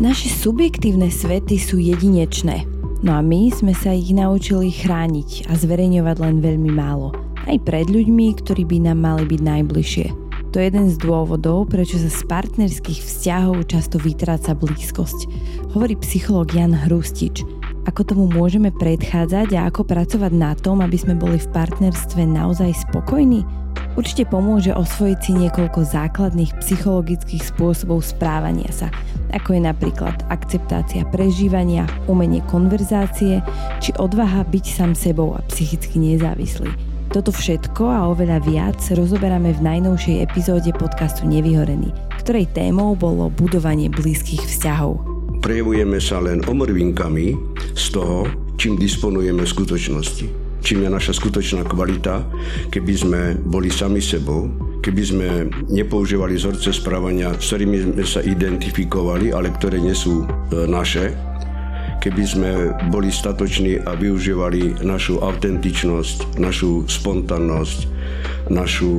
Naše subjektívne svety sú jedinečné, no a my sme sa ich naučili chrániť a zverejňovať len veľmi málo. Aj pred ľuďmi, ktorí by nám mali byť najbližšie. To je jeden z dôvodov, prečo sa z partnerských vzťahov často vytráca blízkosť. Hovorí psychológ Jan Hrustič. Ako tomu môžeme predchádzať a ako pracovať na tom, aby sme boli v partnerstve naozaj spokojní? Určite pomôže osvojiť si niekoľko základných psychologických spôsobov správania sa, ako je napríklad akceptácia prežívania, umenie konverzácie či odvaha byť sám sebou a psychicky nezávislý. Toto všetko a oveľa viac rozoberáme v najnovšej epizóde podcastu Nevyhorený, ktorej témou bolo budovanie blízkych vzťahov. Prejavujeme sa len omrvinkami z toho, čím disponujeme v skutočnosti čím je naša skutočná kvalita, keby sme boli sami sebou, keby sme nepoužívali vzorce správania, s ktorými sme sa identifikovali, ale ktoré nie sú e, naše, keby sme boli statoční a využívali našu autentičnosť, našu spontánnosť, našu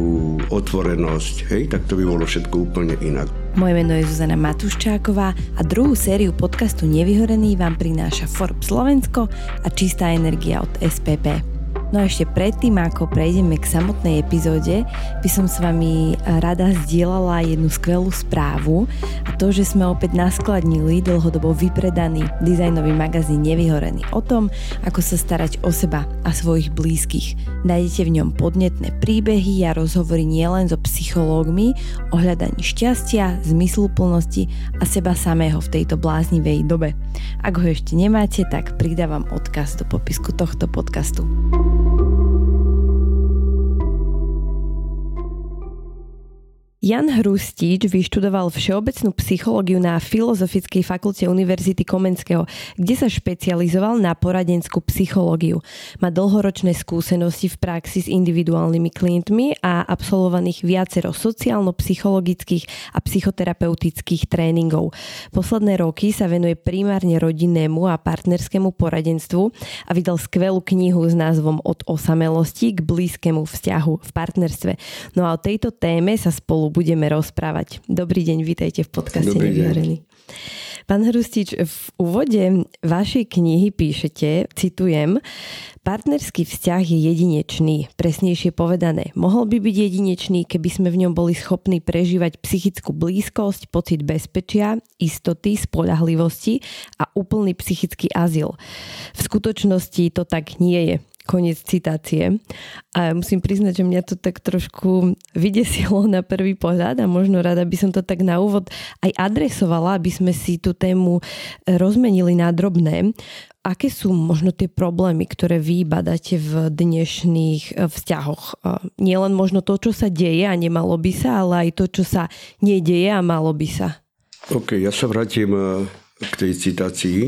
otvorenosť, hej, tak to by bolo všetko úplne inak. Moje meno je Zuzana Matuščáková a druhú sériu podcastu Nevyhorený vám prináša Forbes Slovensko a čistá energia od SPP. No a ešte predtým, ako prejdeme k samotnej epizóde, by som s vami rada zdieľala jednu skvelú správu a to, že sme opäť naskladnili dlhodobo vypredaný dizajnový magazín Nevyhorený o tom, ako sa starať o seba a svojich blízkych. Nájdete v ňom podnetné príbehy a rozhovory nielen so psychológmi o hľadaní šťastia, zmysluplnosti a seba samého v tejto bláznivej dobe. Ak ho ešte nemáte, tak pridávam odkaz do popisku tohto podcastu. Jan Hrustič vyštudoval všeobecnú psychológiu na Filozofickej fakulte Univerzity Komenského, kde sa špecializoval na poradenskú psychológiu. Má dlhoročné skúsenosti v praxi s individuálnymi klientmi a absolvovaných viacero sociálno-psychologických a psychoterapeutických tréningov. Posledné roky sa venuje primárne rodinnému a partnerskému poradenstvu a vydal skvelú knihu s názvom Od osamelosti k blízkému vzťahu v partnerstve. No a o tejto téme sa spolu budeme rozprávať. Dobrý deň, vítajte v podcaste Nevyhorený. Pán Hrustič, v úvode vašej knihy píšete, citujem, partnerský vzťah je jedinečný, presnejšie povedané. Mohol by byť jedinečný, keby sme v ňom boli schopní prežívať psychickú blízkosť, pocit bezpečia, istoty, spolahlivosti a úplný psychický azyl. V skutočnosti to tak nie je. Koniec citácie. A musím priznať, že mňa to tak trošku vydesilo na prvý pohľad a možno rada by som to tak na úvod aj adresovala, aby sme si tú tému rozmenili na drobné. Aké sú možno tie problémy, ktoré vy badáte v dnešných eh, vzťahoch? Eh, nie len možno to, čo sa deje a nemalo by sa, ale aj to, čo sa nedieje a malo by sa. OK, ja sa vrátim k tej citácii,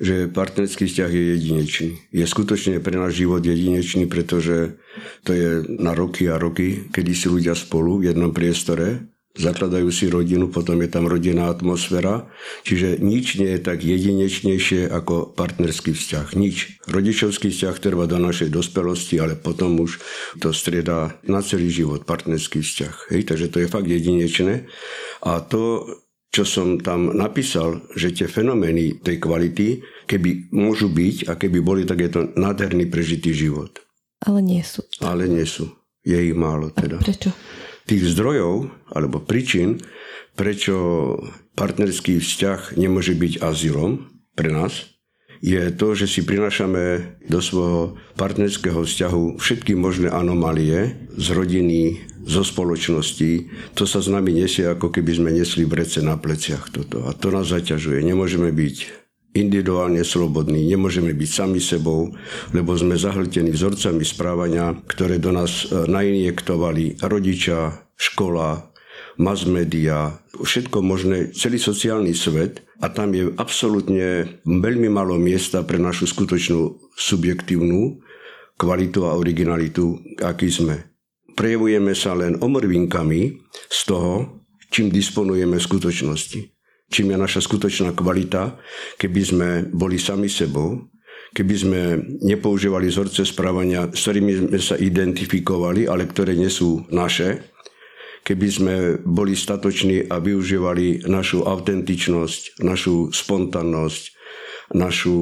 že partnerský vzťah je jedinečný. Je skutočne pre náš život jedinečný, pretože to je na roky a roky, kedy si ľudia spolu v jednom priestore, zakladajú si rodinu, potom je tam rodinná atmosféra. Čiže nič nie je tak jedinečnejšie ako partnerský vzťah. Nič. Rodičovský vzťah trvá do našej dospelosti, ale potom už to strieda na celý život partnerský vzťah. Hej, takže to je fakt jedinečné. A to čo som tam napísal, že tie fenomény tej kvality, keby môžu byť a keby boli, tak je to nádherný prežitý život. Ale nie sú. Ale nie sú. Je ich málo teda. A prečo? Tých zdrojov alebo príčin, prečo partnerský vzťah nemôže byť azylom pre nás, je to, že si prinášame do svojho partnerského vzťahu všetky možné anomálie z rodiny, zo spoločnosti, to sa s nami nesie, ako keby sme nesli brece na pleciach toto. A to nás zaťažuje. Nemôžeme byť individuálne slobodní, nemôžeme byť sami sebou, lebo sme zahltení vzorcami správania, ktoré do nás e, nainjektovali rodičia, škola, mass media, všetko možné, celý sociálny svet a tam je absolútne veľmi malo miesta pre našu skutočnú subjektívnu kvalitu a originalitu, aký sme prejavujeme sa len omrvinkami z toho, čím disponujeme v skutočnosti. Čím je naša skutočná kvalita, keby sme boli sami sebou, keby sme nepoužívali vzorce správania, s ktorými sme sa identifikovali, ale ktoré nie sú naše, keby sme boli statoční a využívali našu autentičnosť, našu spontánnosť, našu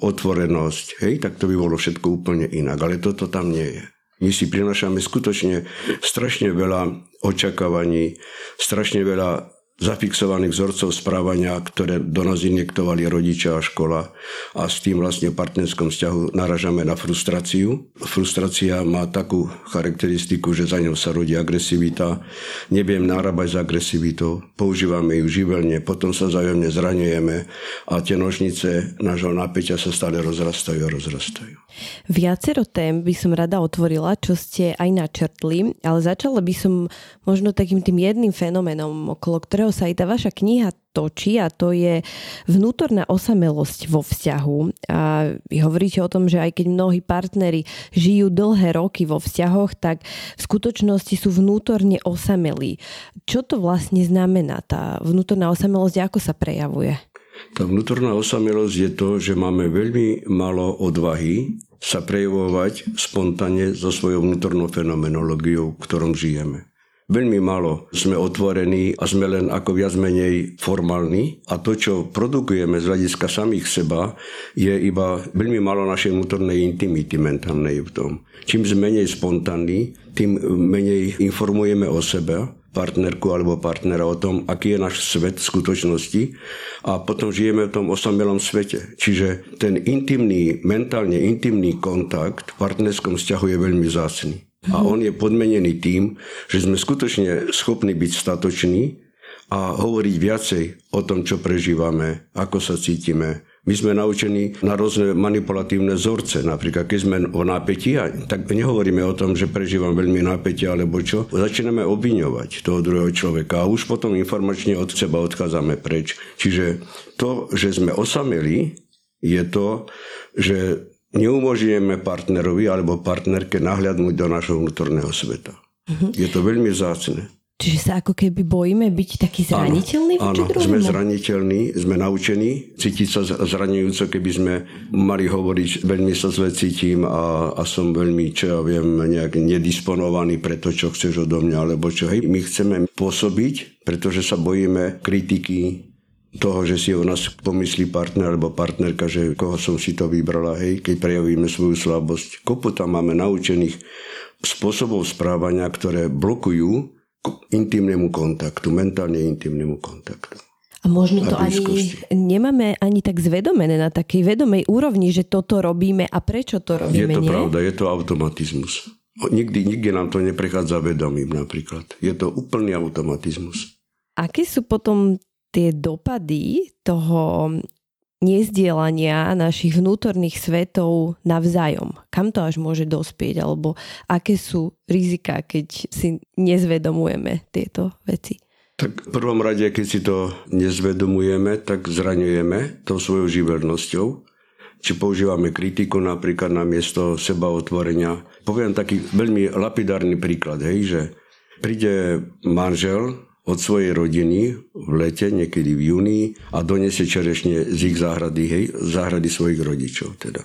otvorenosť, hej, tak to by bolo všetko úplne inak. Ale toto tam nie je. My si prinašame skutočne strašne veľa očakávaní, strašne veľa zafixovaných vzorcov správania, ktoré do nás injektovali rodičia a škola a s tým vlastne v partnerskom vzťahu naražame na frustráciu. Frustrácia má takú charakteristiku, že za ňou sa rodí agresivita, neviem nárábať s agresivitou, používame ju živelne, potom sa zájomne zraňujeme a tie nožnice nášho napätia sa stále rozrastajú a rozrastajú. Viacero tém by som rada otvorila, čo ste aj načrtli, ale začala by som možno takým tým jedným fenoménom, okolo ktorého sa aj tá vaša kniha točí a to je vnútorná osamelosť vo vzťahu. A vy hovoríte o tom, že aj keď mnohí partnery žijú dlhé roky vo vzťahoch, tak v skutočnosti sú vnútorne osamelí. Čo to vlastne znamená tá vnútorná osamelosť, ako sa prejavuje? Tá vnútorná osamelosť je to, že máme veľmi malo odvahy sa prejavovať spontánne so svojou vnútornou fenomenológiou, v ktorom žijeme. Veľmi málo sme otvorení a sme len ako viac menej formálni a to, čo produkujeme z hľadiska samých seba, je iba veľmi málo našej vnútornej intimity mentálnej v tom. Čím sme menej spontánni, tým menej informujeme o sebe, partnerku alebo partnera o tom, aký je náš svet v skutočnosti a potom žijeme v tom osamelom svete. Čiže ten intimný, mentálne intimný kontakt v partnerskom vzťahu je veľmi zácný. A on je podmenený tým, že sme skutočne schopní byť statoční a hovoriť viacej o tom, čo prežívame, ako sa cítime. My sme naučení na rôzne manipulatívne vzorce. Napríklad, keď sme o napätí, tak nehovoríme o tom, že prežívam veľmi napätie alebo čo. Začíname obviňovať toho druhého človeka a už potom informačne od seba odchádzame preč. Čiže to, že sme osameli, je to, že neumožňujeme partnerovi alebo partnerke nahľadnúť do našho vnútorného sveta. Uh-huh. Je to veľmi vzácne. Čiže sa ako keby bojíme byť taký zraniteľný áno, áno, sme zraniteľní, sme naučení cítiť sa zranujúco, keby sme mali hovoriť, veľmi sa zle cítim a, a som veľmi, čo ja viem, nejak nedisponovaný pre to, čo chceš odo mňa, alebo čo. Hej, my chceme pôsobiť, pretože sa bojíme kritiky, toho, že si o nás pomyslí partner alebo partnerka, že koho som si to vybrala, hej, keď prejavíme svoju slabosť. Kopu tam máme naučených spôsobov správania, ktoré blokujú intimnému kontaktu, mentálne intimnému kontaktu. A možno to ani nemáme ani tak zvedomené na takej vedomej úrovni, že toto robíme a prečo to robíme, Je to nie? pravda, je to automatizmus. Nikdy, nikdy nám to neprechádza vedomím napríklad. Je to úplný automatizmus. Aké sú potom tie dopady toho nezdielania našich vnútorných svetov navzájom. Kam to až môže dospieť, alebo aké sú rizika, keď si nezvedomujeme tieto veci? Tak v prvom rade, keď si to nezvedomujeme, tak zraňujeme tou svojou živelnosťou. Či používame kritiku napríklad na miesto seba otvorenia. Poviem taký veľmi lapidárny príklad, hej, že príde manžel od svojej rodiny v lete, niekedy v júni a donesie čerešne z ich záhrady, hej, záhrady svojich rodičov teda.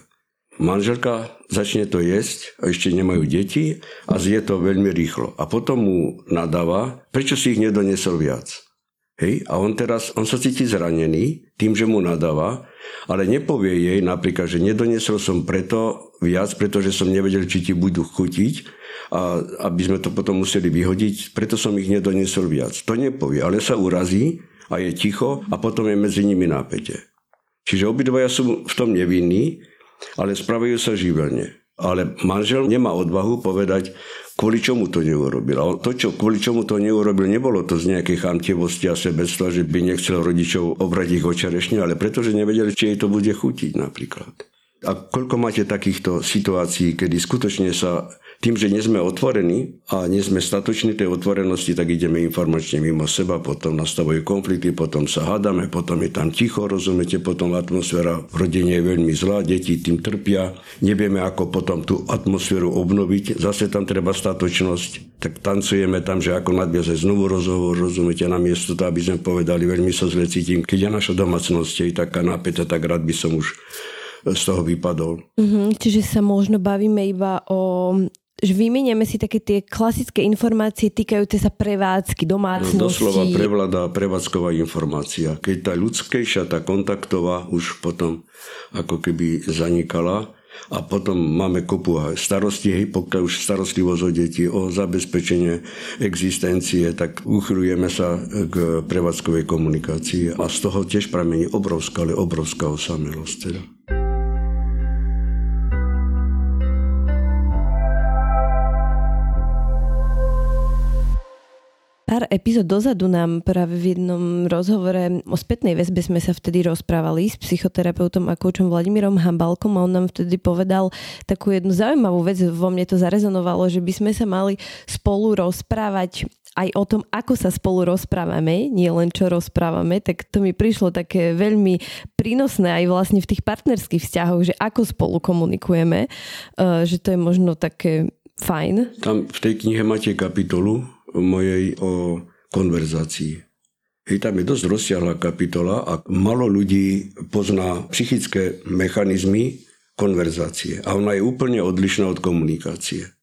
Manželka začne to jesť a ešte nemajú deti a zje to veľmi rýchlo. A potom mu nadáva, prečo si ich nedonesol viac. Hej? A on teraz, on sa cíti zranený tým, že mu nadáva, ale nepovie jej napríklad, že nedoniesol som preto viac, pretože som nevedel, či ti budú chutiť, a aby sme to potom museli vyhodiť, preto som ich nedoniesol viac. To nepovie, ale sa urazí a je ticho a potom je medzi nimi nápete. Čiže obidvaja sú v tom nevinní, ale spravujú sa živelne. Ale manžel nemá odvahu povedať, kvôli čomu to neurobil. A to, čo, kvôli čomu to neurobil, nebolo to z nejakej chamtivosti a sebectva, že by nechcel rodičov obrať ich očarešne, ale pretože nevedeli, či jej to bude chutiť napríklad. A koľko máte takýchto situácií, kedy skutočne sa tým, že nie sme otvorení a nie sme statoční tej otvorenosti, tak ideme informačne mimo seba, potom nastavujú konflikty, potom sa hádame, potom je tam ticho, rozumiete, potom atmosféra v rodine je veľmi zlá, deti tým trpia, nevieme ako potom tú atmosféru obnoviť, zase tam treba statočnosť, tak tancujeme tam, že ako nadviazať znovu rozhovor, rozumiete, namiesto to, aby sme povedali, veľmi sa zle cítim, keď je naša domácnosť je taká napätá, tak rád by som už z toho vypadol. Mm-hmm, čiže sa možno bavíme iba o že vymeniame si také tie klasické informácie týkajúce sa prevádzky, domácnosti. No, doslova prevládá prevádzková informácia. Keď tá ľudskejšia, tá kontaktová už potom ako keby zanikala, a potom máme kopu starosti, hej, pokiaľ už starostlivosť o deti, o zabezpečenie existencie, tak uchylujeme sa k prevádzkovej komunikácii a z toho tiež pramení obrovská, ale obrovská osamelosť. Teda. Pár epizód dozadu nám práve v jednom rozhovore o spätnej väzbe sme sa vtedy rozprávali s psychoterapeutom a koučom Vladimírom Hambalkom a on nám vtedy povedal takú jednu zaujímavú vec, vo mne to zarezonovalo, že by sme sa mali spolu rozprávať aj o tom, ako sa spolu rozprávame, nie len čo rozprávame, tak to mi prišlo také veľmi prínosné aj vlastne v tých partnerských vzťahoch, že ako spolu komunikujeme, eh, že to je možno také fajn. Tam v tej knihe máte kapitolu mojej o konverzácii. Hej, tam je dosť rozsiahla kapitola a malo ľudí pozná psychické mechanizmy konverzácie. A ona je úplne odlišná od komunikácie.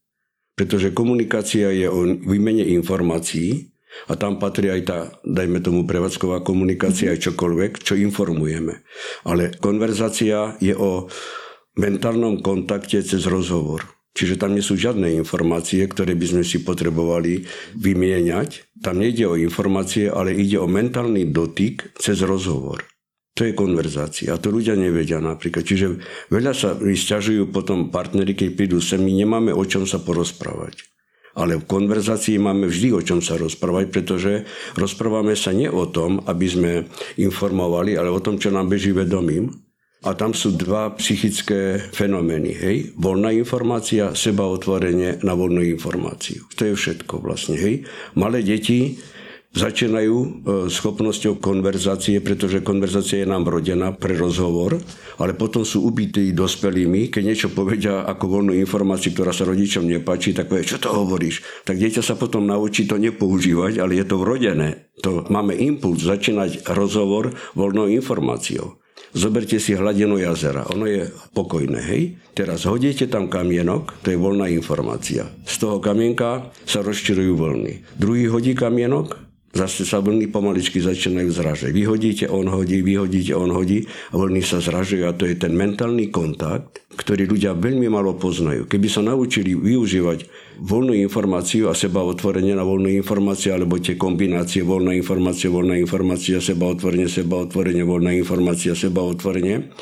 Pretože komunikácia je o výmene informácií a tam patrí aj tá, dajme tomu, prevádzková komunikácia, aj čokoľvek, čo informujeme. Ale konverzácia je o mentálnom kontakte cez rozhovor. Čiže tam nie sú žiadne informácie, ktoré by sme si potrebovali vymieňať. Tam nejde o informácie, ale ide o mentálny dotyk cez rozhovor. To je konverzácia. A to ľudia nevedia napríklad. Čiže veľa sa mi stiažujú potom partnery, keď prídu sem, my nemáme o čom sa porozprávať. Ale v konverzácii máme vždy o čom sa rozprávať, pretože rozprávame sa nie o tom, aby sme informovali, ale o tom, čo nám beží vedomím. A tam sú dva psychické fenomény. Hej? Voľná informácia, seba otvorenie na voľnú informáciu. To je všetko vlastne. Hej? Malé deti začínajú e, schopnosťou konverzácie, pretože konverzácia je nám rodená pre rozhovor, ale potom sú ubití dospelými, keď niečo povedia ako voľnú informáciu, ktorá sa rodičom nepáči, tak povie, čo to hovoríš? Tak dieťa sa potom naučí to nepoužívať, ale je to vrodené. To máme impuls začínať rozhovor voľnou informáciou. Zoberte si hladinu jazera, ono je pokojné, hej? Teraz hodíte tam kamienok, to je voľná informácia. Z toho kamienka sa rozčirujú vlny. Druhý hodí kamienok, zase sa vlny pomaličky začínajú zražať. Vyhodíte, on hodí, vyhodíte, on hodí a vlny sa zražujú a to je ten mentálny kontakt, ktorý ľudia veľmi malo poznajú. Keby sa naučili využívať voľnú informáciu a seba otvorenie na voľnú informáciu, alebo tie kombinácie voľná informácia, voľná informácia, seba otvorenie, seba otvorenie, voľná informácia, seba otvorenie,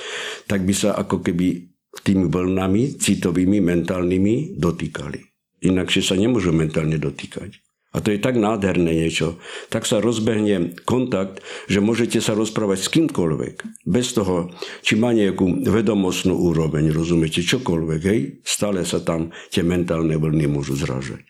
tak by sa ako keby tými vlnami citovými, mentálnymi dotýkali. Inakšie sa nemôžu mentálne dotýkať. A to je tak nádherné niečo. Tak sa rozbehne kontakt, že môžete sa rozprávať s kýmkoľvek. Bez toho, či má nejakú vedomostnú úroveň, rozumiete, čokoľvek, hej, stále sa tam tie mentálne vlny môžu zražať.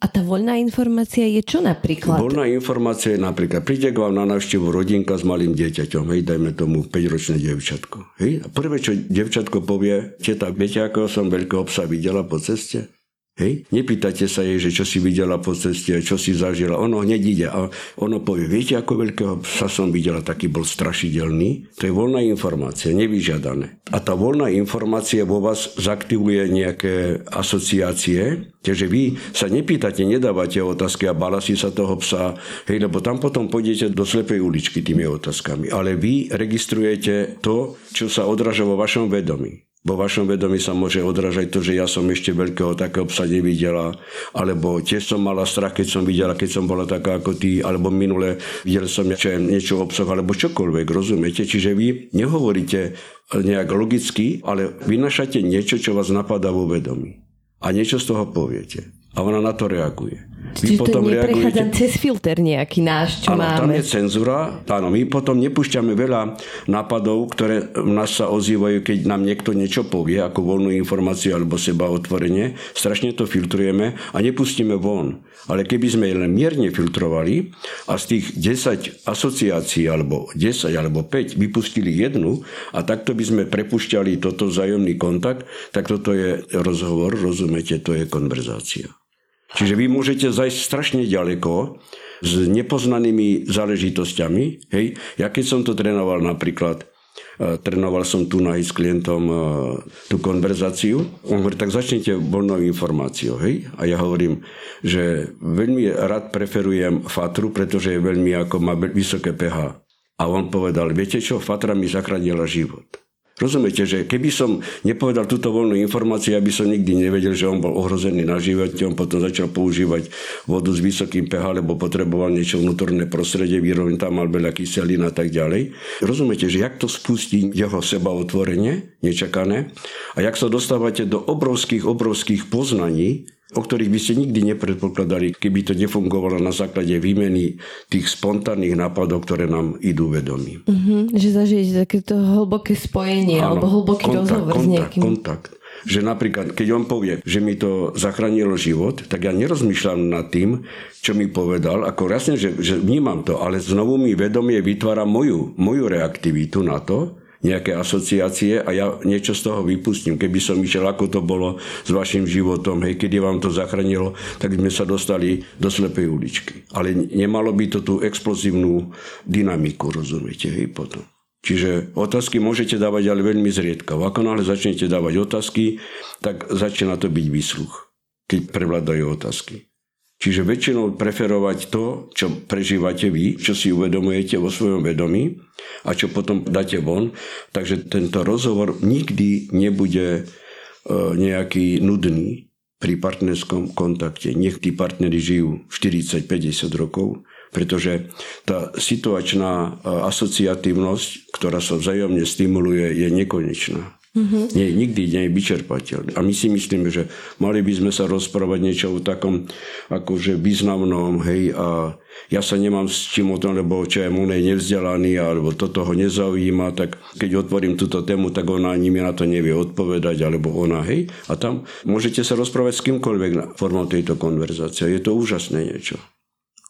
A tá voľná informácia je čo napríklad? Voľná informácia je napríklad, príde k vám na návštevu rodinka s malým dieťaťom, hej, dajme tomu 5-ročné devčatko. Hej, a prvé, čo devčatko povie, teta, viete, ako som veľkého psa videla po ceste? Hej? Nepýtate sa jej, že čo si videla po ceste, čo si zažila. Ono hneď ide a ono povie, viete, ako veľkého psa som videla, taký bol strašidelný. To je voľná informácia, nevyžiadané. A tá voľná informácia vo vás zaktivuje nejaké asociácie, takže vy sa nepýtate, nedávate otázky a bala sa toho psa, hej, lebo tam potom pôjdete do slepej uličky tými otázkami. Ale vy registrujete to, čo sa odráža vo vašom vedomí vo vašom vedomí sa môže odrážať to, že ja som ešte veľkého takého psa nevidela, alebo tiež som mala strach, keď som videla, keď som bola taká ako ty, alebo minule videl som niečo, niečo obsah, alebo čokoľvek, rozumiete? Čiže vy nehovoríte nejak logicky, ale vynašate niečo, čo vás napadá vo vedomí. A niečo z toho poviete. A ona na to reaguje. Vy Čiže potom to reagujete... cez filter nejaký náš, čo ano, máme. tam je cenzúra. Áno, my potom nepúšťame veľa nápadov, ktoré v nás sa ozývajú, keď nám niekto niečo povie, ako voľnú informáciu alebo seba otvorenie. Strašne to filtrujeme a nepustíme von. Ale keby sme len mierne filtrovali a z tých 10 asociácií alebo 10 alebo 5 vypustili jednu a takto by sme prepušťali toto vzájomný kontakt, tak toto je rozhovor, rozumiete, to je konverzácia. Čiže vy môžete zajsť strašne ďaleko s nepoznanými záležitosťami. Hej? Ja keď som to trénoval napríklad trénoval som tu na s klientom e, tú konverzáciu. On hovorí, tak začnite voľnou informáciou. Hej? A ja hovorím, že veľmi rád preferujem Fatru, pretože je veľmi ako má vysoké pH. A on povedal, viete čo, Fatra mi zachránila život. Rozumiete, že keby som nepovedal túto voľnú informáciu, aby som nikdy nevedel, že on bol ohrozený na živote, on potom začal používať vodu s vysokým pH, lebo potreboval niečo vnútorné prostredie, výroveň tam mal veľa kyselín a tak ďalej. Rozumiete, že jak to spustí jeho seba otvorenie, nečakané, a jak sa dostávate do obrovských, obrovských poznaní, o ktorých by ste nikdy nepredpokladali, keby to nefungovalo na základe výmeny tých spontánnych nápadov, ktoré nám idú vedomí. Uh-huh, že zažijete takéto hlboké spojenie Áno, alebo hlboký kontakt, rozhovor kontakt, s niekým. Kontakt. Že napríklad, keď on povie, že mi to zachránilo život, tak ja nerozmýšľam nad tým, čo mi povedal, ako jasne, že, že vnímam to, ale znovu mi vedomie vytvára moju, moju reaktivitu na to, nejaké asociácie a ja niečo z toho vypustím. Keby som išiel, ako to bolo s vašim životom, hej, kedy vám to zachránilo, tak sme sa dostali do slepej uličky. Ale nemalo by to tú explozívnu dynamiku, rozumiete, hej, potom. Čiže otázky môžete dávať ale veľmi zriedkavo. Ako náhle začnete dávať otázky, tak začína to byť výsluch, keď prevládajú otázky. Čiže väčšinou preferovať to, čo prežívate vy, čo si uvedomujete vo svojom vedomí a čo potom dáte von. Takže tento rozhovor nikdy nebude e, nejaký nudný pri partnerskom kontakte. Nech tí partneri žijú 40-50 rokov, pretože tá situačná e, asociatívnosť, ktorá sa vzájomne stimuluje, je nekonečná. Mm-hmm. Nie, nikdy nie je vyčerpateľný. A my si myslíme, že mali by sme sa rozprávať niečo o takom akože významnom, hej, a ja sa nemám s čím o tom, lebo čo je je nevzdelaný, alebo toto ho nezaujíma, tak keď otvorím túto tému, tak ona ani mi na to nevie odpovedať, alebo ona, hej. A tam môžete sa rozprávať s kýmkoľvek formou tejto konverzácie. Je to úžasné niečo.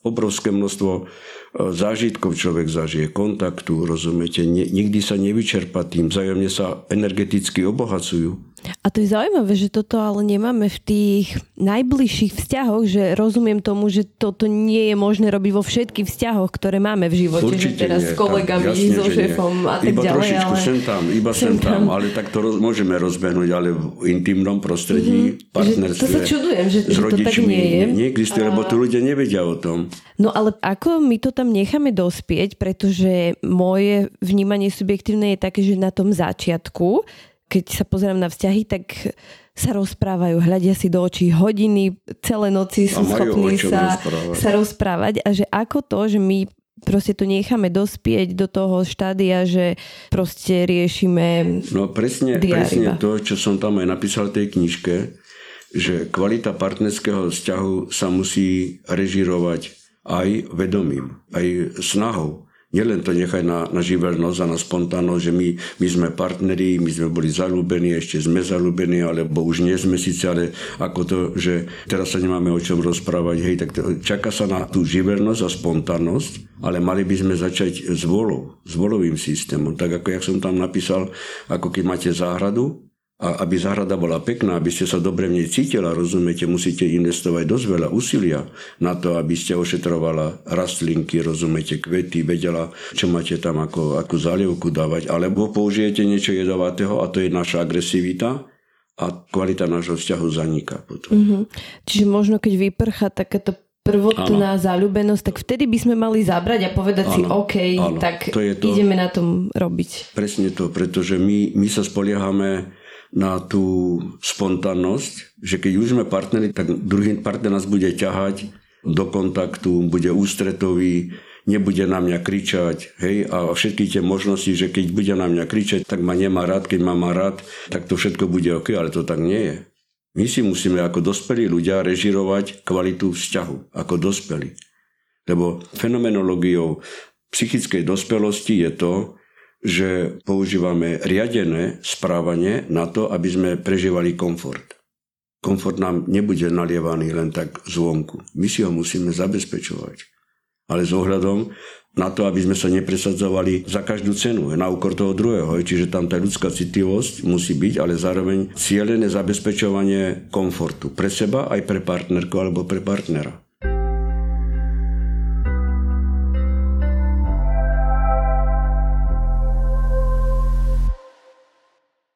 Obrovské množstvo zážitkov človek zažije, kontaktu, rozumiete, nikdy sa nevyčerpa tým, vzájomne sa energeticky obohacujú. A to je zaujímavé, že toto ale nemáme v tých najbližších vzťahoch, že rozumiem tomu, že toto nie je možné robiť vo všetkých vzťahoch, ktoré máme v živote, Určite že teraz nie, s kolegami, tam, jasne, so šéfom a tak iba ďalej. trošičku ale... sem tam, iba sem, sem tam, ale tak to roz, môžeme rozbehnúť, ale v intimnom prostredí, mm-hmm. partnerstve, že to sa čudujem, že, s rodičmi, že to tak nie je. Neexistuje, a... lebo tu ľudia nevedia o tom. No ale ako my to tam necháme dospieť, pretože moje vnímanie subjektívne je také, že na tom začiatku keď sa pozerám na vzťahy, tak sa rozprávajú, hľadia si do očí hodiny, celé noci sú schopní sa rozprávať. sa rozprávať. A že ako to, že my proste to necháme dospieť do toho štádia, že proste riešime No presne, presne to, čo som tam aj napísal v tej knižke, že kvalita partnerského vzťahu sa musí režirovať aj vedomím, aj snahou nielen to nechať na, na živelnosť a na spontánnosť, že my, my sme partneri, my sme boli zalúbení, ešte sme zalúbení, alebo už nie sme síce, ale ako to, že teraz sa nemáme o čom rozprávať, hej, tak to, čaká sa na tú živelnosť a spontánnosť, ale mali by sme začať s volou, s volovým systémom. Tak ako ja som tam napísal, ako keď máte záhradu, a aby záhrada bola pekná, aby ste sa dobre v nej cítila, rozumiete, musíte investovať dosť veľa úsilia na to, aby ste ošetrovala rastlinky, rozumiete, kvety, vedela, čo máte tam ako, ako zalievku dávať, alebo použijete niečo jedovatého a to je naša agresivita a kvalita nášho vzťahu zaniká potom. Mm-hmm. Čiže možno keď vyprcha takéto prvotná ano. záľubenosť, tak vtedy by sme mali zabrať a povedať ano. si, OK, ano. tak to je to, ideme na tom robiť. Presne to, pretože my, my sa spoliehame na tú spontánnosť, že keď už sme partneri, tak druhý partner nás bude ťahať do kontaktu, bude ústretový, nebude na mňa kričať, hej, a všetky tie možnosti, že keď bude na mňa kričať, tak ma nemá rád, keď ma má rád, tak to všetko bude OK, ale to tak nie je. My si musíme ako dospelí ľudia režirovať kvalitu vzťahu, ako dospelí. Lebo fenomenológiou psychickej dospelosti je to, že používame riadené správanie na to, aby sme prežívali komfort. Komfort nám nebude nalievaný len tak zvonku. My si ho musíme zabezpečovať. Ale s ohľadom na to, aby sme sa nepresadzovali za každú cenu, na úkor toho druhého. Čiže tam tá ľudská citlivosť musí byť, ale zároveň cieľené zabezpečovanie komfortu pre seba aj pre partnerku alebo pre partnera.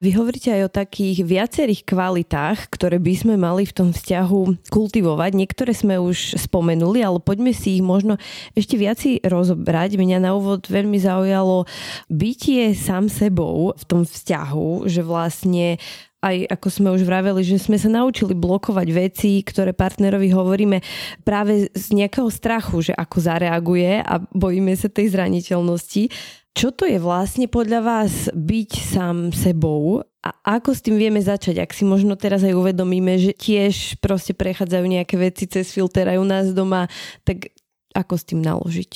Vy hovoríte aj o takých viacerých kvalitách, ktoré by sme mali v tom vzťahu kultivovať. Niektoré sme už spomenuli, ale poďme si ich možno ešte viac rozobrať. Mňa na úvod veľmi zaujalo bytie sám sebou v tom vzťahu, že vlastne aj ako sme už vraveli, že sme sa naučili blokovať veci, ktoré partnerovi hovoríme práve z nejakého strachu, že ako zareaguje a bojíme sa tej zraniteľnosti. Čo to je vlastne podľa vás byť sám sebou a ako s tým vieme začať? Ak si možno teraz aj uvedomíme, že tiež proste prechádzajú nejaké veci cez filter aj u nás doma, tak ako s tým naložiť?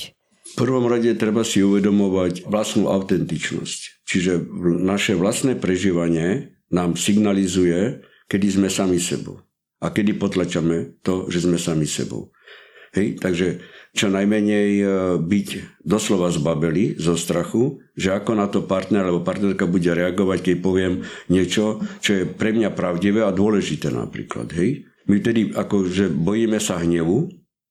V prvom rade treba si uvedomovať vlastnú autentičnosť. Čiže naše vlastné prežívanie nám signalizuje, kedy sme sami sebou. A kedy potlačame to, že sme sami sebou. Hej, takže čo najmenej e, byť doslova zbabeli zo strachu, že ako na to partner alebo partnerka bude reagovať, keď poviem niečo, čo je pre mňa pravdivé a dôležité napríklad. Hej? My tedy akože bojíme sa hnevu,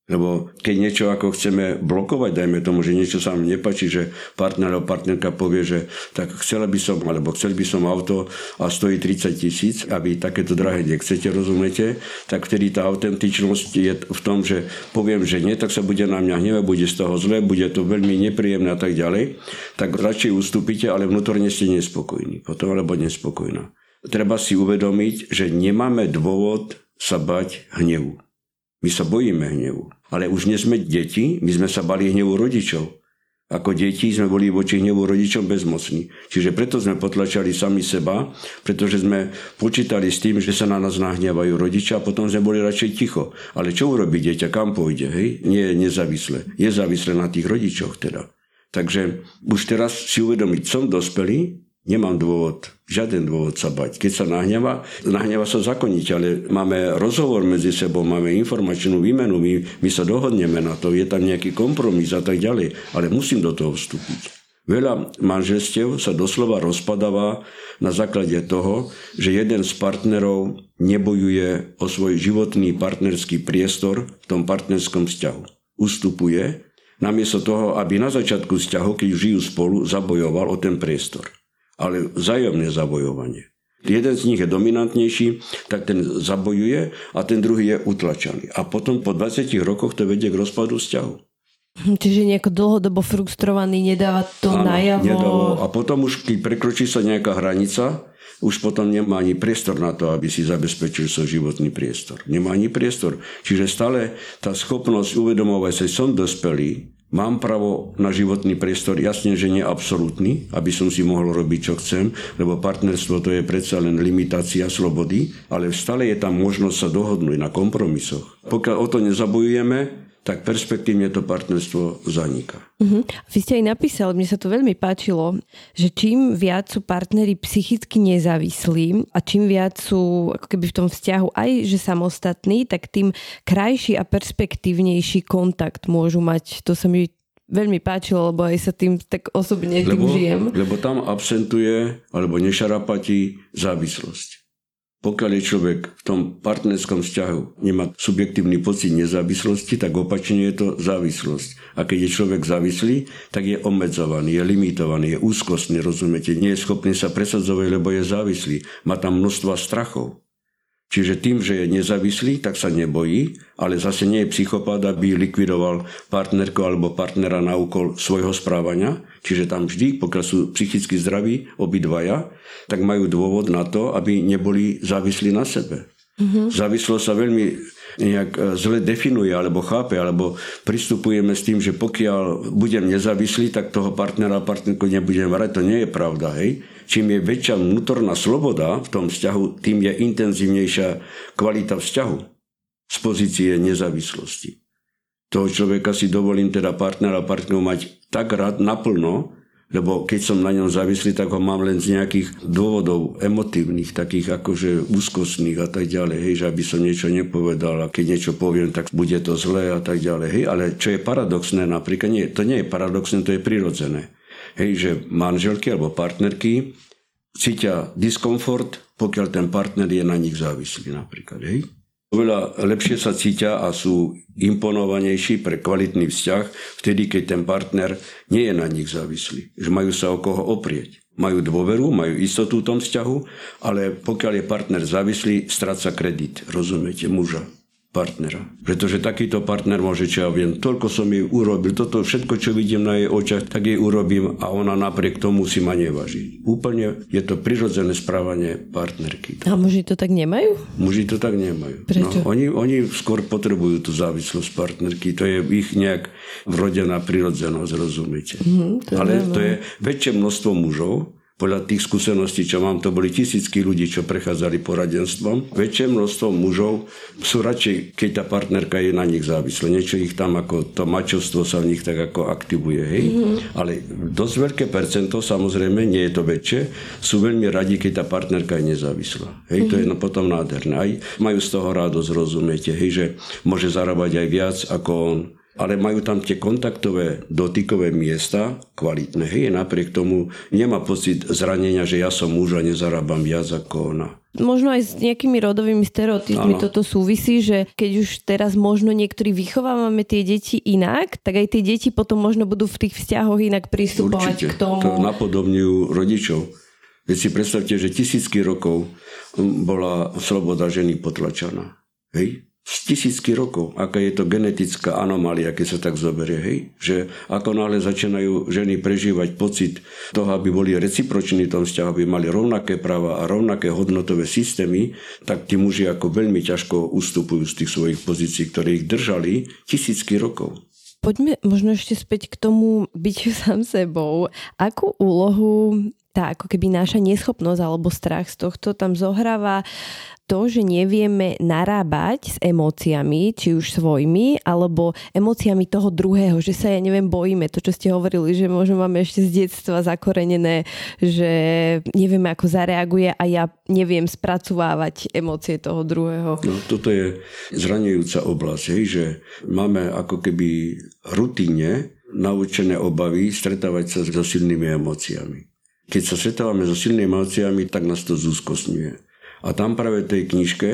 lebo keď niečo ako chceme blokovať, dajme tomu, že niečo sa nám nepačí, že partner alebo partnerka povie, že tak chcela by som, alebo chcel by som auto a stojí 30 tisíc, aby takéto drahé nechcete, rozumiete, tak vtedy tá autentičnosť je v tom, že poviem, že nie, tak sa bude na mňa hnevať, bude z toho zle, bude to veľmi nepríjemné a tak ďalej, tak radšej ustúpite, ale vnútorne ste nespokojní, potom alebo nespokojná. Treba si uvedomiť, že nemáme dôvod sa bať hnevu. My sa bojíme hnevu. Ale už nie sme deti, my sme sa bali hnevu rodičov. Ako deti sme boli voči hnevu rodičom bezmocní. Čiže preto sme potlačali sami seba, pretože sme počítali s tým, že sa na nás nahnevajú rodičia a potom sme boli radšej ticho. Ale čo urobí dieťa, kam pôjde? Hej? Nie je nezávislé. Je závislé na tých rodičoch teda. Takže už teraz si uvedomiť, som dospelý, Nemám dôvod, žiaden dôvod sa bať. Keď sa nahneva, nahneva sa zakonite, ale máme rozhovor medzi sebou, máme informačnú výmenu, my, my sa dohodneme na to, je tam nejaký kompromis a tak ďalej, ale musím do toho vstúpiť. Veľa manželstiev sa doslova rozpadáva na základe toho, že jeden z partnerov nebojuje o svoj životný partnerský priestor v tom partnerskom vzťahu. Ustupuje, namiesto toho, aby na začiatku vzťahu, keď žijú spolu, zabojoval o ten priestor ale vzájomné zabojovanie. Jeden z nich je dominantnejší, tak ten zabojuje a ten druhý je utlačaný. A potom po 20 rokoch to vedie k rozpadu vzťahu. Čiže nejako dlhodobo frustrovaný, nedáva to Áno, najavo. Nedalo. A potom už, keď prekročí sa nejaká hranica, už potom nemá ani priestor na to, aby si zabezpečil svoj životný priestor. Nemá ani priestor. Čiže stále tá schopnosť uvedomovať sa, som dospelý, Mám právo na životný priestor, jasne, že nie absolútny, aby som si mohol robiť, čo chcem, lebo partnerstvo to je predsa len limitácia slobody, ale stále je tam možnosť sa dohodnúť na kompromisoch. Pokiaľ o to nezabojujeme, tak perspektívne to partnerstvo zaniká. Uh-huh. Vy ste aj napísali, mne sa to veľmi páčilo, že čím viac sú partnery psychicky nezávislí a čím viac sú ako keby v tom vzťahu aj že samostatní, tak tým krajší a perspektívnejší kontakt môžu mať. To sa mi veľmi páčilo, lebo aj sa tým tak osobne tým lebo, žijem. Lebo tam absentuje alebo nešarapatí závislosť. Pokiaľ je človek v tom partnerskom vzťahu nemá subjektívny pocit nezávislosti, tak opačne je to závislosť. A keď je človek závislý, tak je obmedzovaný, je limitovaný, je úzkostný, rozumiete, nie je schopný sa presadzovať, lebo je závislý. Má tam množstva strachov. Čiže tým, že je nezávislý, tak sa nebojí, ale zase nie je psychopat, aby likvidoval partnerku alebo partnera na úkol svojho správania. Čiže tam vždy, pokiaľ sú psychicky zdraví obidvaja, tak majú dôvod na to, aby neboli závislí na sebe. Mm-hmm. Závislosť sa veľmi nejak e, zle definuje alebo chápe, alebo pristupujeme s tým, že pokiaľ budem nezávislý, tak toho partnera a partnerku nebudem vrať. To nie je pravda. Hej? Čím je väčšia vnútorná sloboda v tom vzťahu, tým je intenzívnejšia kvalita vzťahu z pozície nezávislosti. Toho človeka si dovolím teda partnera a partneru mať tak rád naplno, lebo keď som na ňom závislý, tak ho mám len z nejakých dôvodov emotívnych, takých akože úzkostných a tak ďalej, hej, že aby som niečo nepovedal a keď niečo poviem, tak bude to zlé a tak ďalej, hej, ale čo je paradoxné napríklad, nie, to nie je paradoxné, to je prirodzené. Hej, že manželky alebo partnerky cítia diskomfort, pokiaľ ten partner je na nich závislý napríklad. Hej? Oveľa lepšie sa cítia a sú imponovanejší pre kvalitný vzťah vtedy, keď ten partner nie je na nich závislý. Že majú sa o koho oprieť. majú dôveru, majú istotu v tom vzťahu, ale pokiaľ je partner závislý, stráca kredit, rozumiete, muža partnera. Pretože takýto partner môže, čo ja viem, toľko som jej urobil, toto všetko, čo vidím na jej očiach, tak jej urobím a ona napriek tomu si ma neváži. Úplne je to prirodzené správanie partnerky. A muži to tak nemajú? Muži to tak nemajú. Prečo? No, oni, oni skôr potrebujú tú závislosť partnerky. To je ich nejak vrodená prirodzenosť, rozumiete. Mm, to Ale je to je väčšie množstvo mužov, podľa tých skúseností, čo mám, to boli tisícky ľudí, čo prechádzali poradenstvom. Väčšie množstvo mužov sú radšej, keď tá partnerka je na nich závislá. Niečo ich tam ako to mačovstvo sa v nich tak ako aktivuje. Hej? Mm-hmm. Ale dosť veľké percento, samozrejme, nie je to väčšie, sú veľmi radi, keď tá partnerka je nezávislá. Hej? Mm-hmm. To je no potom nádherné. Aj majú z toho radosť, rozumiete, hej? že môže zarábať aj viac ako on ale majú tam tie kontaktové dotykové miesta kvalitné. Hej, napriek tomu nemá pocit zranenia, že ja som muž a nezarábam viac ako ona. Možno aj s nejakými rodovými stereotypmi ano. toto súvisí, že keď už teraz možno niektorí vychovávame tie deti inak, tak aj tie deti potom možno budú v tých vzťahoch inak pristupovať Určite. k tomu. To napodobňujú rodičov. Veď si predstavte, že tisícky rokov bola sloboda ženy potlačaná. Hej? Z tisícky rokov, aká je to genetická anomália, keď sa tak zoberie, hej? Že ako náhle začínajú ženy prežívať pocit toho, aby boli reciproční v tom vzťahu, aby mali rovnaké práva a rovnaké hodnotové systémy, tak tí muži ako veľmi ťažko ustupujú z tých svojich pozícií, ktoré ich držali tisícky rokov. Poďme možno ešte späť k tomu byť sám sebou. Akú úlohu tá ako keby náša neschopnosť alebo strach z tohto tam zohráva to, že nevieme narábať s emóciami, či už svojimi, alebo emóciami toho druhého, že sa, ja neviem, bojíme. To, čo ste hovorili, že možno máme ešte z detstva zakorenené, že nevieme, ako zareaguje a ja neviem spracovávať emócie toho druhého. No, toto je zranujúca oblasť, hej, že máme ako keby rutine naučené obavy stretávať sa so silnými emóciami. Keď sa stretávame so silnými emóciami, tak nás to zúskosňuje. A tam práve v tej knižke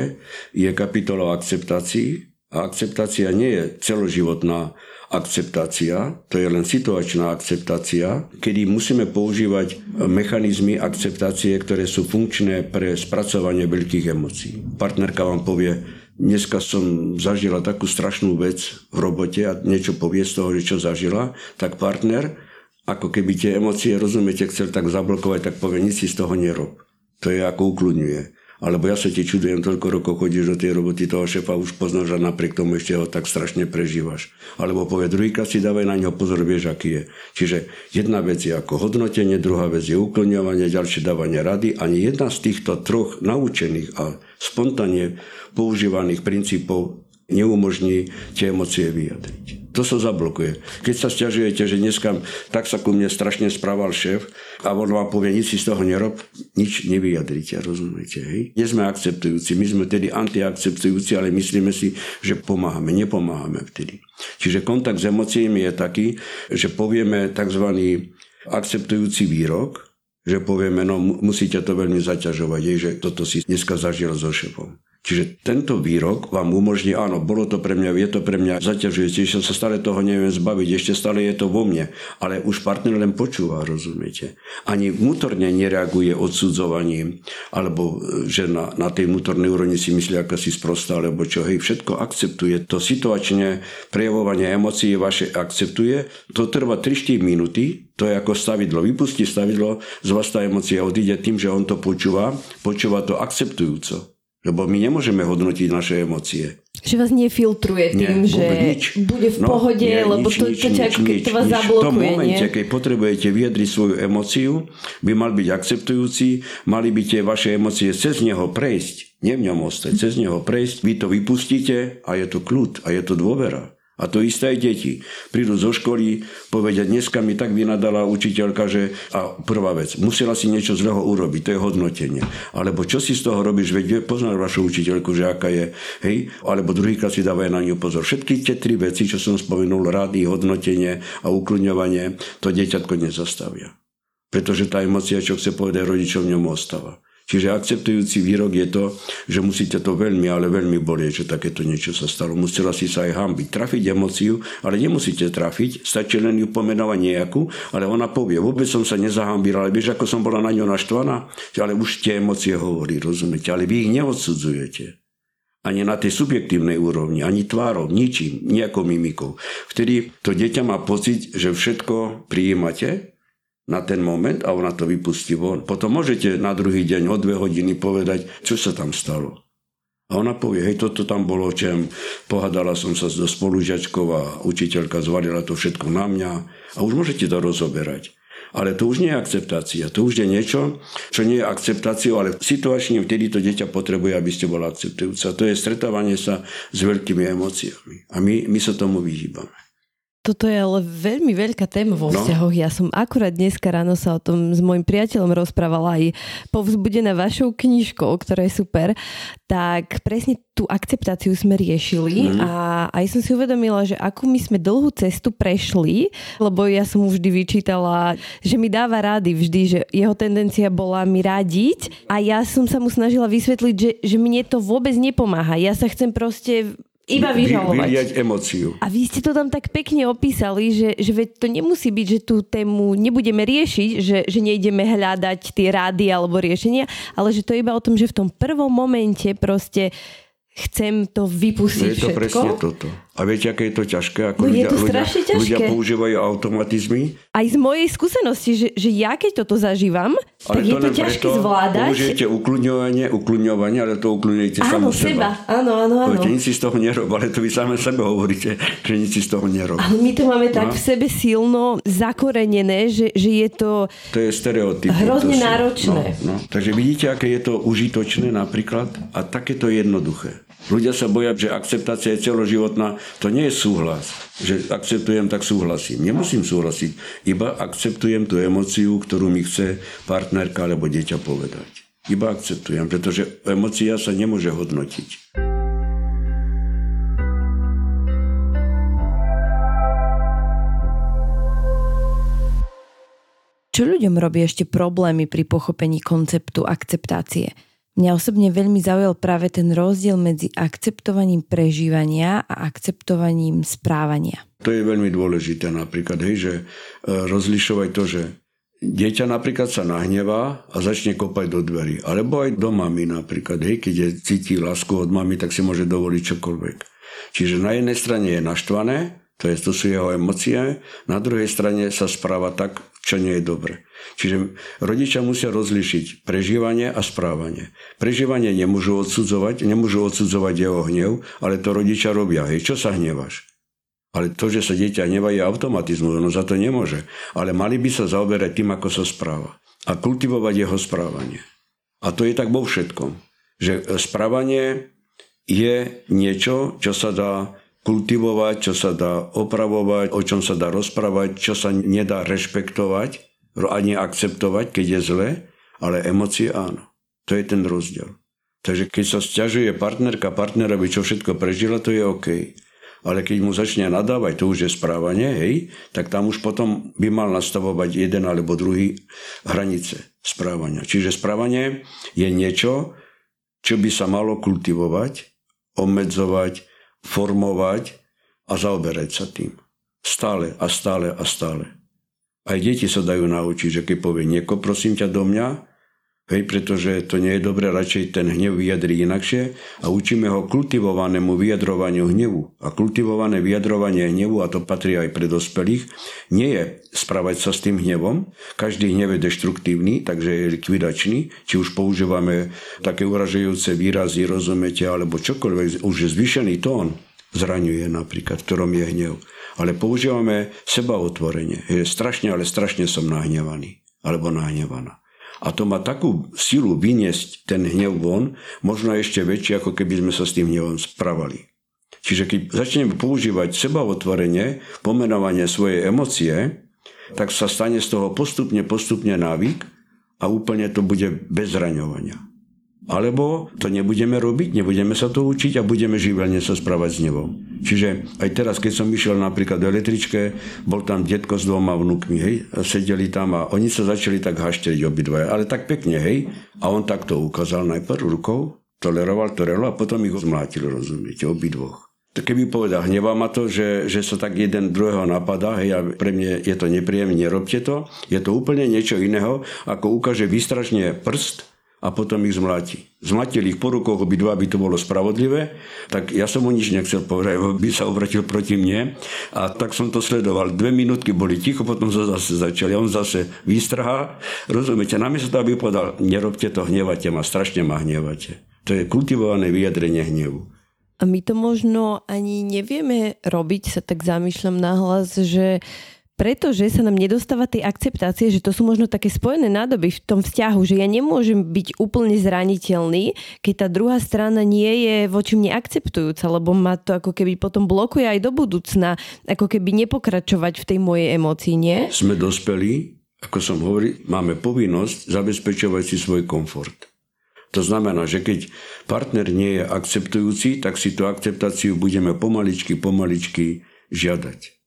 je kapitola o akceptácii. A akceptácia nie je celoživotná akceptácia, to je len situačná akceptácia, kedy musíme používať mechanizmy akceptácie, ktoré sú funkčné pre spracovanie veľkých emócií. Partnerka vám povie, dneska som zažila takú strašnú vec v robote a niečo povie z toho, čo zažila, tak partner, ako keby tie emócie, rozumiete, chcel tak zablokovať, tak povie, nič si z toho nerob. To je ako ukludňuje. Alebo ja sa ti čudujem, toľko rokov chodíš do tej roboty toho šefa, už poznáš a napriek tomu ešte ho tak strašne prežívaš. Alebo povie, druhýkrát si dávaj na neho pozor, vieš, aký je. Čiže jedna vec je ako hodnotenie, druhá vec je uklňovanie, ďalšie dávanie rady. Ani jedna z týchto troch naučených a spontánne používaných princípov neumožní tie emócie vyjadriť to sa zablokuje. Keď sa stiažujete, že dneska tak sa ku mne strašne správal šéf a on vám povie, nič si z toho nerob, nič nevyjadrite, rozumiete, hej? Nie sme akceptujúci, my sme tedy antiakceptujúci, ale myslíme si, že pomáhame, nepomáhame vtedy. Čiže kontakt s emóciami je taký, že povieme tzv. akceptujúci výrok, že povieme, no musíte to veľmi zaťažovať, že toto si dneska zažil so šefom. Čiže tento výrok vám umožní, áno, bolo to pre mňa, je to pre mňa zaťažujúce, ešte sa stále toho neviem zbaviť, ešte stále je to vo mne, ale už partner len počúva, rozumiete. Ani vnútorne nereaguje odsudzovaním, alebo že na, na tej vnútornej úrovni si myslí, aká si sprostá, alebo čo, hej, všetko akceptuje. To situačne prejavovanie emócií vaše akceptuje, to trvá 3-4 minúty, to je ako stavidlo. Vypustí stavidlo, z vás tá emócia odíde tým, že on to počúva, počúva to akceptujúco. Lebo my nemôžeme hodnotiť naše emócie. Že vás nefiltruje tým, Nie, že nič. bude v no, pohode, nie, lebo nič, to, nič, to, nič, ako keď to vás nič. zablokuje. V tom momente, nie? keď potrebujete vyjadriť svoju emóciu, by mal byť akceptujúci, mali by tie vaše emócie cez neho prejsť, nie v ňom ostať, cez neho prejsť, vy to vypustíte a je to kľud a je to dôvera. A to isté aj deti. Prídu zo školy, povedia, dneska mi tak vynadala učiteľka, že a prvá vec, musela si niečo zlého urobiť, to je hodnotenie. Alebo čo si z toho robíš, veď poznáš vašu učiteľku, že aká je, hej? Alebo druhýkrát si dávaj na ňu pozor. Všetky tie tri veci, čo som spomenul, rady, hodnotenie a uklňovanie, to dieťatko nezastavia. Pretože tá emocia, čo chce povedať rodičom, ňom ostáva. Čiže akceptujúci výrok je to, že musíte to veľmi, ale veľmi bolieť, že takéto niečo sa stalo. Musela si sa aj hambiť. Trafiť emóciu, ale nemusíte trafiť, stačí len ju pomenovať nejakú, ale ona povie, vôbec som sa nezahambila, ale vieš, ako som bola na ňu naštvaná, ale už tie emócie hovorí, rozumiete, ale vy ich neodsudzujete ani na tej subjektívnej úrovni, ani tvárov, ničím, nejakou mimikou. Vtedy to dieťa má pocit, že všetko prijímate na ten moment a ona to vypustí von. Potom môžete na druhý deň o dve hodiny povedať, čo sa tam stalo. A ona povie, hej, toto tam bolo, čem pohádala som sa so spolužiačkou a učiteľka zvalila to všetko na mňa a už môžete to rozoberať. Ale to už nie je akceptácia. To už je niečo, čo nie je akceptáciou, ale situačne vtedy to dieťa potrebuje, aby ste bola akceptujúca. To je stretávanie sa s veľkými emóciami. A my, my sa tomu vyhýbame. Toto je ale veľmi veľká téma vo no. vzťahoch. Ja som akurát dneska ráno sa o tom s môjim priateľom rozprávala aj povzbudená vašou knižkou, ktorá je super. Tak presne tú akceptáciu sme riešili mm. a aj som si uvedomila, že akú my sme dlhú cestu prešli, lebo ja som mu vždy vyčítala, že mi dáva rády vždy, že jeho tendencia bola mi radiť a ja som sa mu snažila vysvetliť, že, že mne to vôbec nepomáha. Ja sa chcem proste iba vyžalovať. Vyliať emóciu. A vy ste to tam tak pekne opísali, že, že veď to nemusí byť, že tú tému nebudeme riešiť, že, že nejdeme hľadať tie rády alebo riešenia, ale že to je iba o tom, že v tom prvom momente proste chcem to vypustiť je to všetko. presne toto. A viete, aké je to ťažké? Ako no ľudia, je to strašne ľudia, ťažké. ľudia používajú automatizmy. Aj z mojej skúsenosti, že, že ja keď toto zažívam, ale tak to je to ťažké preto zvládať. Použijete uklňovanie, uklňovanie, ale to uklňujete áno, samu seba. Áno, áno, áno. Poviete, nič si z toho nerob, ale to vy same sebe hovoríte, že nič si z toho nerob. Ale my to máme no. tak v sebe silno zakorenené, že, že je to... To je stereotyp. Hrozne náročné. No, no. Takže vidíte, aké je to užitočné napríklad a takéto jednoduché. Ľudia sa boja, že akceptácia je celoživotná. To nie je súhlas, že akceptujem, tak súhlasím. Nemusím súhlasiť, iba akceptujem tú emociu, ktorú mi chce partnerka alebo dieťa povedať. Iba akceptujem, pretože emocia sa nemôže hodnotiť. Čo ľuďom robí ešte problémy pri pochopení konceptu akceptácie? Mňa osobne veľmi zaujal práve ten rozdiel medzi akceptovaním prežívania a akceptovaním správania. To je veľmi dôležité napríklad, hej, že e, rozlišovať to, že dieťa napríklad sa nahnevá a začne kopať do dverí. Alebo aj do mami napríklad, hej, keď cíti lásku od mami, tak si môže dovoliť čokoľvek. Čiže na jednej strane je naštvané, to, je, to sú jeho emócie, na druhej strane sa správa tak, čo nie je dobre. Čiže rodičia musia rozlišiť prežívanie a správanie. Prežívanie nemôžu odsudzovať, nemôžu odsudzovať jeho hnev, ale to rodičia robia. Hej, čo sa hnevaš? Ale to, že sa dieťa hnevá, je automatizmus, ono za to nemôže. Ale mali by sa zaoberať tým, ako sa správa. A kultivovať jeho správanie. A to je tak vo všetkom. Že správanie je niečo, čo sa dá kultivovať, čo sa dá opravovať, o čom sa dá rozprávať, čo sa nedá rešpektovať, ani akceptovať, keď je zle, ale emócie áno. To je ten rozdiel. Takže keď sa stiažuje partnerka partnerovi, čo všetko prežila, to je OK. Ale keď mu začne nadávať, to už je správanie, hej, tak tam už potom by mal nastavovať jeden alebo druhý hranice správania. Čiže správanie je niečo, čo by sa malo kultivovať, obmedzovať, formovať a zaoberať sa tým. Stále a stále a stále. Aj deti sa dajú naučiť, že keď povie nieko, prosím ťa do mňa, hej, pretože to nie je dobré, radšej ten hnev vyjadri inakšie a učíme ho kultivovanému vyjadrovaniu hnevu. A kultivované vyjadrovanie hnevu, a to patrí aj pre dospelých, nie je správať sa s tým hnevom. Každý hnev je deštruktívny, takže je likvidačný. Či už používame také uražujúce výrazy, rozumiete, alebo čokoľvek, už je zvýšený tón zraňuje napríklad, v ktorom je hnev ale používame seba otvorenie. Je strašne, ale strašne som nahnevaný alebo nahnevaná. A to má takú silu vyniesť ten hnev von, možno ešte väčšie, ako keby sme sa s tým hnevom správali. Čiže keď začneme používať seba otvorenie, pomenovanie svojej emócie, tak sa stane z toho postupne, postupne návyk a úplne to bude bez zraňovania. Alebo to nebudeme robiť, nebudeme sa to učiť a budeme živelne sa správať s nebom. Čiže aj teraz, keď som išiel napríklad do električke, bol tam detko s dvoma vnúkmi, hej, sedeli tam a oni sa začali tak hašteriť obidvaja, ale tak pekne, hej. A on takto ukázal najprv rukou, toleroval, toleroval a potom ich zmlátil, rozumiete, obidvoch. Tak keby povedal, hnevá ma to, že, že sa tak jeden druhého napadá, hej, a pre mňa je to nepríjemné, nerobte to, je to úplne niečo iného, ako ukáže výstražne prst a potom ich zmláti. Zmlatil ich po rukoch obidva, aby to bolo spravodlivé, tak ja som mu nič nechcel povedať, by sa obratil proti mne a tak som to sledoval. Dve minútky boli ticho, potom sa zase začali. On zase výstrhá, rozumiete, namiesto toho, aby povedal, nerobte to, hnevate ma, strašne ma hnevate. To je kultivované vyjadrenie hnevu. A my to možno ani nevieme robiť, sa tak zamýšľam nahlas, že pretože sa nám nedostáva tej akceptácie, že to sú možno také spojené nádoby v tom vzťahu, že ja nemôžem byť úplne zraniteľný, keď tá druhá strana nie je voči mne akceptujúca, lebo ma to ako keby potom blokuje aj do budúcna, ako keby nepokračovať v tej mojej emócii, nie? Sme dospelí, ako som hovoril, máme povinnosť zabezpečovať si svoj komfort. To znamená, že keď partner nie je akceptujúci, tak si tú akceptáciu budeme pomaličky, pomaličky žiadať.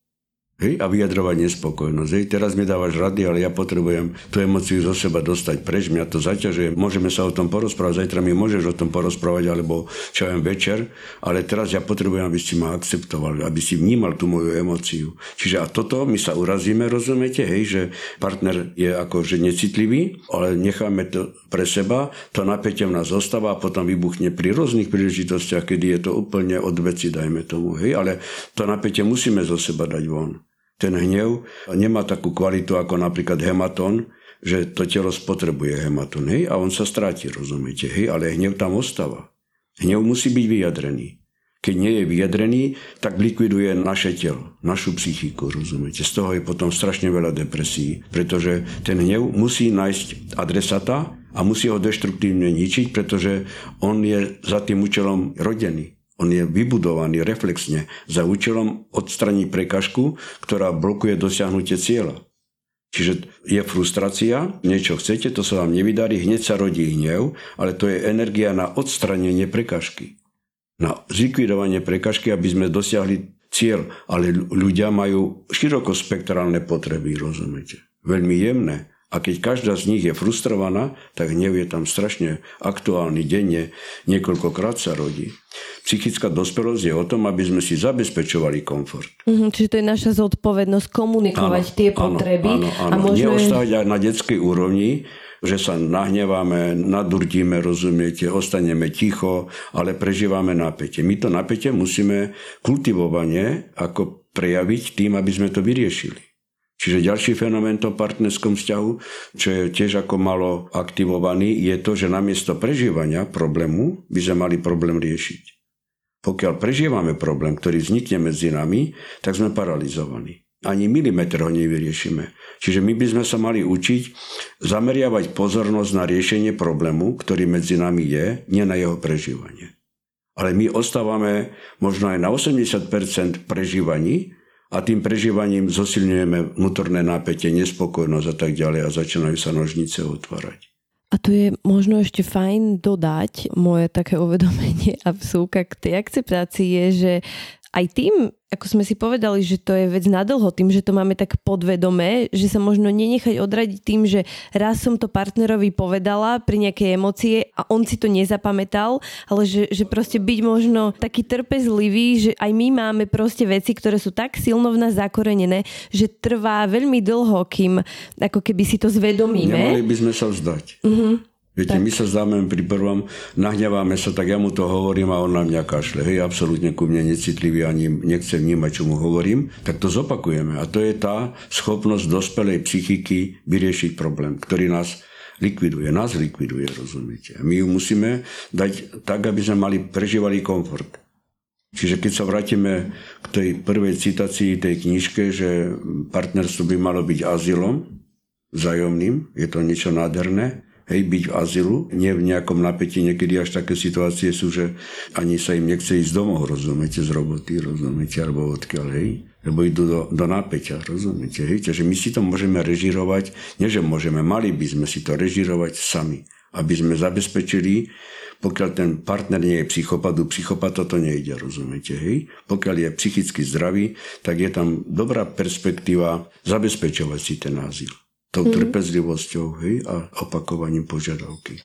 Hej, a vyjadrovať nespokojnosť. Hej, teraz mi dávaš rady, ale ja potrebujem tú emociu zo seba dostať preč, mňa to zaťažuje. Môžeme sa o tom porozprávať, zajtra mi môžeš o tom porozprávať, alebo čo viem večer, ale teraz ja potrebujem, aby si ma akceptoval, aby si vnímal tú moju emociu. Čiže a toto my sa urazíme, rozumiete, hej, že partner je akože necitlivý, ale necháme to pre seba, to napätie v nás zostáva a potom vybuchne pri rôznych príležitostiach, kedy je to úplne od veci, dajme tomu, hej, ale to napätie musíme zo seba dať von ten hnev nemá takú kvalitu ako napríklad hematón, že to telo spotrebuje hematón, hej, a on sa stráti, rozumiete, hej, ale hnev tam ostáva. Hnev musí byť vyjadrený. Keď nie je vyjadrený, tak likviduje naše telo, našu psychiku, rozumiete. Z toho je potom strašne veľa depresí, pretože ten hnev musí nájsť adresata a musí ho deštruktívne ničiť, pretože on je za tým účelom rodený. On je vybudovaný reflexne za účelom odstraniť prekažku, ktorá blokuje dosiahnutie cieľa. Čiže je frustrácia, niečo chcete, to sa vám nevydarí, hneď sa rodí hnev, ale to je energia na odstranenie prekažky. Na zlikvidovanie prekažky, aby sme dosiahli cieľ. Ale ľudia majú širokospektrálne potreby, rozumiete? Veľmi jemné. A keď každá z nich je frustrovaná, tak hnev je tam strašne aktuálny, denne, niekoľkokrát sa rodí. Psychická dospelosť je o tom, aby sme si zabezpečovali komfort. Mm-hmm, čiže to je naša zodpovednosť komunikovať áno, tie potreby. Áno, áno, áno. A Neostávať aj na detskej úrovni, že sa nahneváme, nadurdíme, rozumiete, ostaneme ticho, ale prežívame napätie. My to napätie musíme kultivovanie ako prejaviť tým, aby sme to vyriešili. Čiže ďalší fenomén to partnerskom vzťahu, čo je tiež ako malo aktivovaný, je to, že namiesto prežívania problému by sme mali problém riešiť. Pokiaľ prežívame problém, ktorý vznikne medzi nami, tak sme paralizovaní. Ani milimeter ho nevyriešime. Čiže my by sme sa mali učiť zameriavať pozornosť na riešenie problému, ktorý medzi nami je, nie na jeho prežívanie. Ale my ostávame možno aj na 80% prežívaní a tým prežívaním zosilňujeme vnútorné napätie, nespokojnosť a tak ďalej a začínajú sa nožnice otvárať. A tu je možno ešte fajn dodať moje také uvedomenie a vsúka k tej akceptácii je, že aj tým, ako sme si povedali, že to je vec nadlho, tým, že to máme tak podvedomé, že sa možno nenechať odradiť tým, že raz som to partnerovi povedala pri nejakej emócie a on si to nezapamätal, ale že, že proste byť možno taký trpezlivý, že aj my máme proste veci, ktoré sú tak silno v nás zakorenené, že trvá veľmi dlho, kým ako keby si to zvedomíme. Nemali by sme sa vzdať. Uh-huh. Viete, tak. my sa zdáme pri prvom, nahneváme sa, tak ja mu to hovorím a on na mňa kašle. Hej, absolútne ku mne necitlivý, ani nechce vnímať, čo mu hovorím. Tak to zopakujeme. A to je tá schopnosť dospelej psychiky vyriešiť problém, ktorý nás likviduje. Nás likviduje, rozumiete. A my ju musíme dať tak, aby sme mali, prežívali komfort. Čiže keď sa vrátime k tej prvej citácii tej knižke, že partnerstvo by malo byť azylom, vzájomným, je to niečo nádherné, hej, byť v azylu, nie v nejakom napätí, niekedy až také situácie sú, že ani sa im nechce ísť domov, rozumiete, z roboty, rozumiete, alebo odkiaľ, hej, lebo idú do, do napäťa, rozumiete, hej, takže my si to môžeme režirovať, nie že môžeme, mali by sme si to režirovať sami. aby sme zabezpečili, pokiaľ ten partner nie je psychopat, u psychopata to nejde, rozumiete, hej? Pokiaľ je psychicky zdravý, tak je tam dobrá perspektíva zabezpečovať si ten azyl. Tou mm-hmm. trpezlivosťou, hej, a opakovaním požiadavky.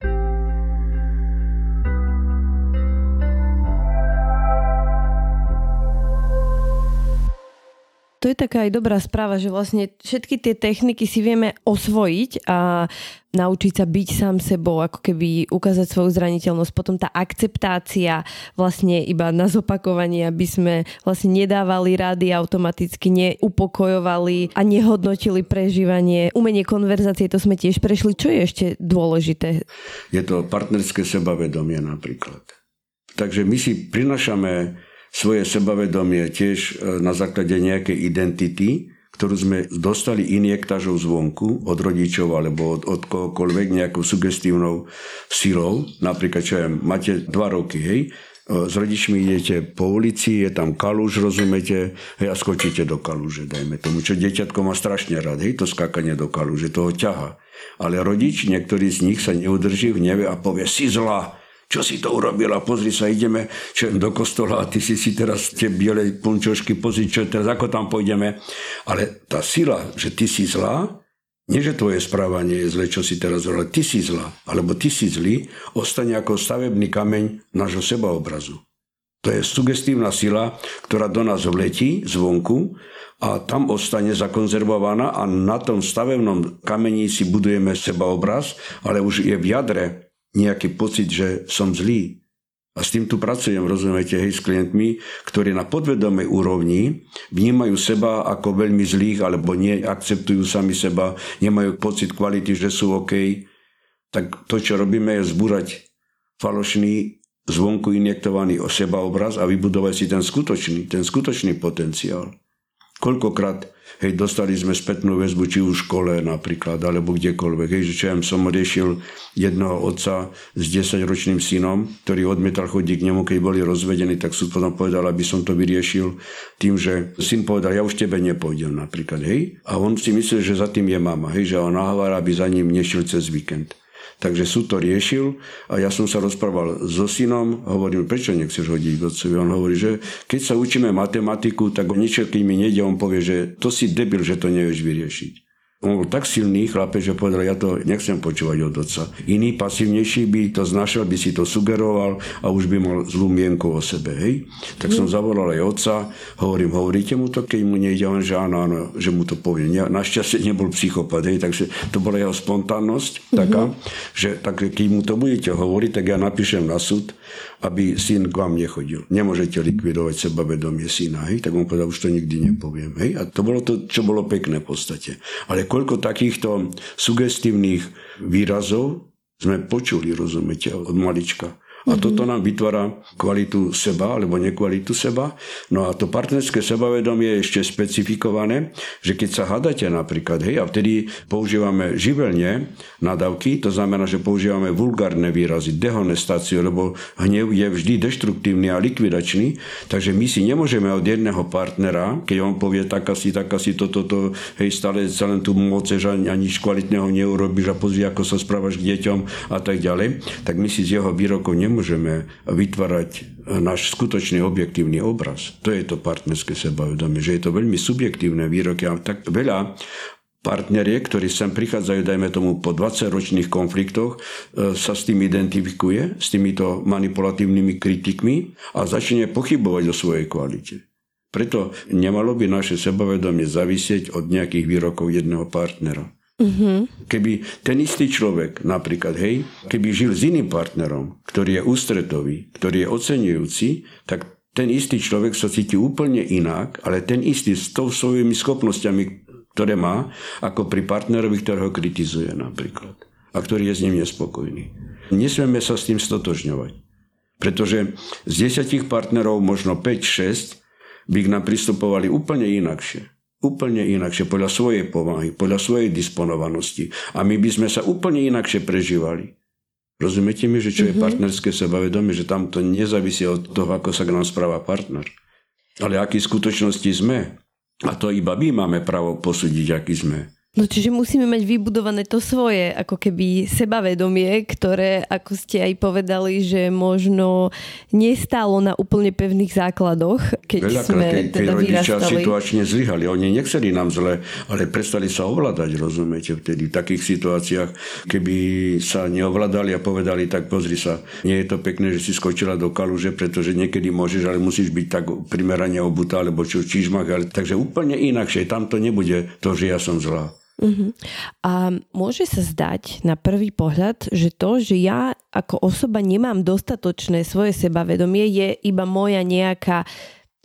To je taká aj dobrá správa, že vlastne všetky tie techniky si vieme osvojiť a naučiť sa byť sám sebou, ako keby ukázať svoju zraniteľnosť. Potom tá akceptácia vlastne iba na zopakovanie, aby sme vlastne nedávali rady automaticky, neupokojovali a nehodnotili prežívanie. Umenie konverzácie, to sme tiež prešli. Čo je ešte dôležité? Je to partnerské sebavedomie napríklad. Takže my si prinašame svoje sebavedomie tiež e, na základe nejakej identity, ktorú sme dostali injektážou zvonku od rodičov alebo od, od kohokoľvek nejakou sugestívnou silou. Napríklad, čo ja, máte dva roky, hej, e, s rodičmi idete po ulici, je tam kalúž, rozumiete, hej, a skočíte do kalúže, dajme tomu, čo dieťatko má strašne rád, hej, to skákanie do kalúže, toho ťaha. Ale rodič, niektorý z nich sa neudrží v neve a povie, si zlá, čo si to urobila, pozri sa, ideme čo, do kostola a ty si si teraz tie biele punčošky, pozri, čo teraz, ako tam pôjdeme. Ale tá sila, že ty si zlá, nie, že tvoje správanie je zle, čo si teraz ale ty si zlá, alebo ty si zlý, ostane ako stavebný kameň nášho sebaobrazu. To je sugestívna sila, ktorá do nás vletí zvonku a tam ostane zakonzervovaná a na tom stavebnom kameni si budujeme sebaobraz, ale už je v jadre nejaký pocit, že som zlý. A s tým tu pracujem, rozumiete, hej, s klientmi, ktorí na podvedomej úrovni vnímajú seba ako veľmi zlých, alebo nie akceptujú sami seba, nemajú pocit kvality, že sú OK. Tak to, čo robíme, je zbúrať falošný zvonku injektovaný o seba obraz a vybudovať si ten skutočný, ten skutočný potenciál. Koľkokrát hej, dostali sme spätnú väzbu, či v škole napríklad, alebo kdekoľvek. Hej, že čo ja som riešil jednoho otca s 10-ročným synom, ktorý odmietal chodiť k nemu, keď boli rozvedení, tak súd potom povedal, aby som to vyriešil tým, že syn povedal, ja už tebe nepôjdem napríklad. Hej? A on si myslel, že za tým je mama, hej, že on nahovára, aby za ním nešiel cez víkend. Takže súd to riešil a ja som sa rozprával so synom, hovorím, prečo nechceš hodiť k otcovi? On hovorí, že keď sa učíme matematiku, tak niečo, keď mi nejde, on povie, že to si debil, že to nevieš vyriešiť. On bol tak silný chlape, že povedal, ja to nechcem počúvať od otca. Iný pasívnejší by to znašal, by si to sugeroval a už by mal zlú mienku o sebe. Hej? Tak som zavolal aj otca, hovorím, hovoríte mu to, keď mu nejde, on že áno, áno, že mu to povie. Našťastie nebol psychopat, hej? takže to bola jeho spontánnosť taká, mm-hmm. že tak, keď mu to budete hovoriť, tak ja napíšem na súd aby syn k vám nechodil. Nemôžete likvidovať sebavedomie syna. Hej? Tak on povedal, už to nikdy nepoviem. Hej? A to bolo to, čo bolo pekné v podstate. Ale koľko takýchto sugestívnych výrazov sme počuli, rozumiete, od malička. A toto nám vytvára kvalitu seba alebo nekvalitu seba. No a to partnerské sebavedomie je ešte specifikované, že keď sa hádate napríklad, hej, a vtedy používame živelne nadávky, to znamená, že používame vulgárne výrazy, dehonestáciu, lebo hnev je vždy deštruktívny a likvidačný, takže my si nemôžeme od jedného partnera, keď on povie tak asi, tak asi toto, to, hej, stále sa len tu moceš a, nič kvalitného neurobíš a pozri, ako sa správaš k deťom a tak ďalej, tak my si z jeho výrokov nemôžeme nemôžeme vytvárať náš skutočný objektívny obraz. To je to partnerské sebavedomie, že je to veľmi subjektívne výroky a tak veľa partnerie, ktorí sem prichádzajú, dajme tomu, po 20-ročných konfliktoch, e, sa s tým identifikuje, s týmito manipulatívnymi kritikmi a začne pochybovať o svojej kvalite. Preto nemalo by naše sebavedomie zavisieť od nejakých výrokov jedného partnera. Mm-hmm. Keby ten istý človek, napríklad, hej, keby žil s iným partnerom, ktorý je ústretový, ktorý je oceňujúci, tak ten istý človek sa cíti úplne inak, ale ten istý s tou svojimi schopnosťami, ktoré má, ako pri partnerovi, ktorého kritizuje napríklad a ktorý je s ním nespokojný. Nesmieme sa s tým stotožňovať. Pretože z desiatich partnerov možno 5-6 by k nám pristupovali úplne inakšie úplne inakšie, podľa svojej povahy, podľa svojej disponovanosti. A my by sme sa úplne inakšie prežívali. Rozumiete mi, že čo je mm-hmm. partnerské sebavedomie, že tam to nezávisí od toho, ako sa k nám správa partner. Ale aký v skutočnosti sme. A to iba my máme právo posúdiť, aký sme. No čiže musíme mať vybudované to svoje, ako keby sebavedomie, ktoré, ako ste aj povedali, že možno nestálo na úplne pevných základoch, keď Veľakrát, sme keď, keď teda rodičia vyrastali. situačne zlyhali. Oni nechceli nám zle, ale prestali sa ovládať, rozumiete, vtedy. V takých situáciách, keby sa neovládali a povedali, tak pozri sa, nie je to pekné, že si skočila do kaluže, pretože niekedy môžeš, ale musíš byť tak primerane obutá, alebo čo v čížmach, ale takže úplne inakšie. Tam to nebude to, že ja som zlá. Uh-huh. A môže sa zdať na prvý pohľad, že to, že ja ako osoba nemám dostatočné svoje sebavedomie, je iba moja nejaká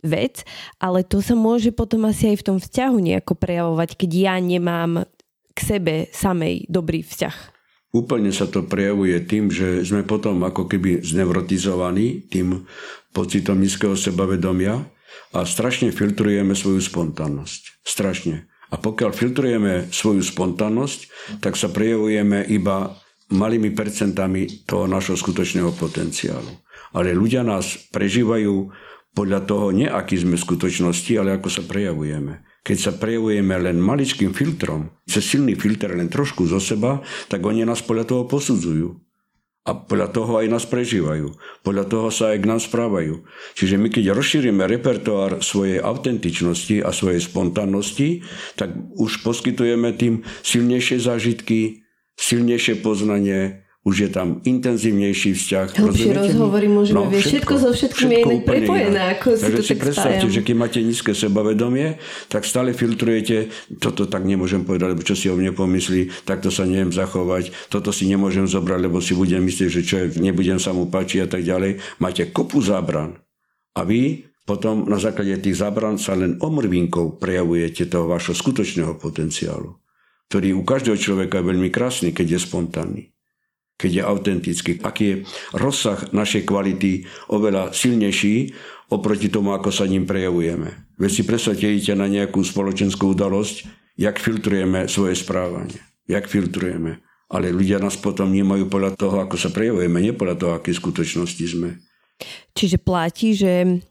vec, ale to sa môže potom asi aj v tom vzťahu nejako prejavovať, keď ja nemám k sebe samej dobrý vzťah. Úplne sa to prejavuje tým, že sme potom ako keby znevrotizovaní tým pocitom nízkeho sebavedomia a strašne filtrujeme svoju spontánnosť. Strašne. A pokiaľ filtrujeme svoju spontánnosť, tak sa prejavujeme iba malými percentami toho našho skutočného potenciálu. Ale ľudia nás prežívajú podľa toho, nie aký sme v skutočnosti, ale ako sa prejavujeme. Keď sa prejavujeme len maličkým filtrom, cez silný filter len trošku zo seba, tak oni nás podľa toho posudzujú. A podľa toho aj nás prežívajú. Podľa toho sa aj k nám správajú. Čiže my keď rozšírime repertoár svojej autentičnosti a svojej spontánnosti, tak už poskytujeme tým silnejšie zážitky, silnejšie poznanie, už je tam intenzívnejší vzťah. Hlbšie rozhovory môžeme no, všetko, všetko so všetkým všetko je prepojené. Ako si Takže si predstavte, spájam. že keď máte nízke sebavedomie, tak stále filtrujete, toto tak nemôžem povedať, lebo čo si o mne pomyslí, takto sa neviem zachovať, toto si nemôžem zobrať, lebo si budem myslieť, že čo je, nebudem sa mu páčiť a tak ďalej. Máte kopu zábran. A vy potom na základe tých zábran sa len omrvinkou prejavujete toho vašho skutočného potenciálu, ktorý u každého človeka je veľmi krásny, keď je spontánny keď je autentický. Aký je rozsah našej kvality oveľa silnejší oproti tomu, ako sa ním prejavujeme. Veď si predstavte, na nejakú spoločenskú udalosť, jak filtrujeme svoje správanie. Jak filtrujeme. Ale ľudia nás potom nemajú podľa toho, ako sa prejavujeme, nie podľa toho, aké skutočnosti sme. Čiže platí, že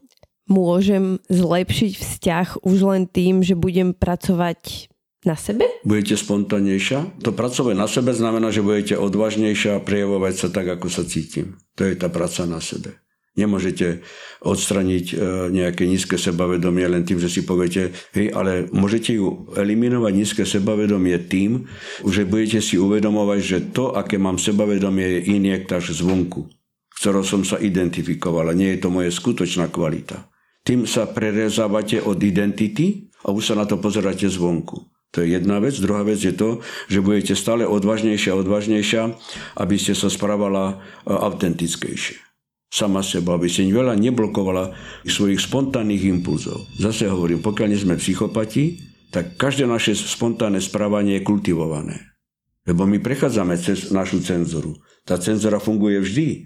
môžem zlepšiť vzťah už len tým, že budem pracovať na sebe? Budete spontánnejšia. To pracovať na sebe znamená, že budete odvážnejšia a prejavovať sa tak, ako sa cítim. To je tá práca na sebe. Nemôžete odstraniť e, nejaké nízke sebavedomie len tým, že si poviete, hej, ale môžete ju eliminovať nízke sebavedomie tým, že budete si uvedomovať, že to, aké mám sebavedomie, je injektáž zvonku, ktorou som sa identifikoval a nie je to moje skutočná kvalita. Tým sa prerezávate od identity a už sa na to pozeráte zvonku. To je jedna vec. Druhá vec je to, že budete stále odvážnejšia a odvážnejšia, aby ste sa správala e, autentickejšie. Sama seba, aby ste veľa neblokovala svojich spontánnych impulzov. Zase hovorím, pokiaľ nie sme psychopati, tak každé naše spontánne správanie je kultivované. Lebo my prechádzame cez našu cenzuru. Tá cenzura funguje vždy.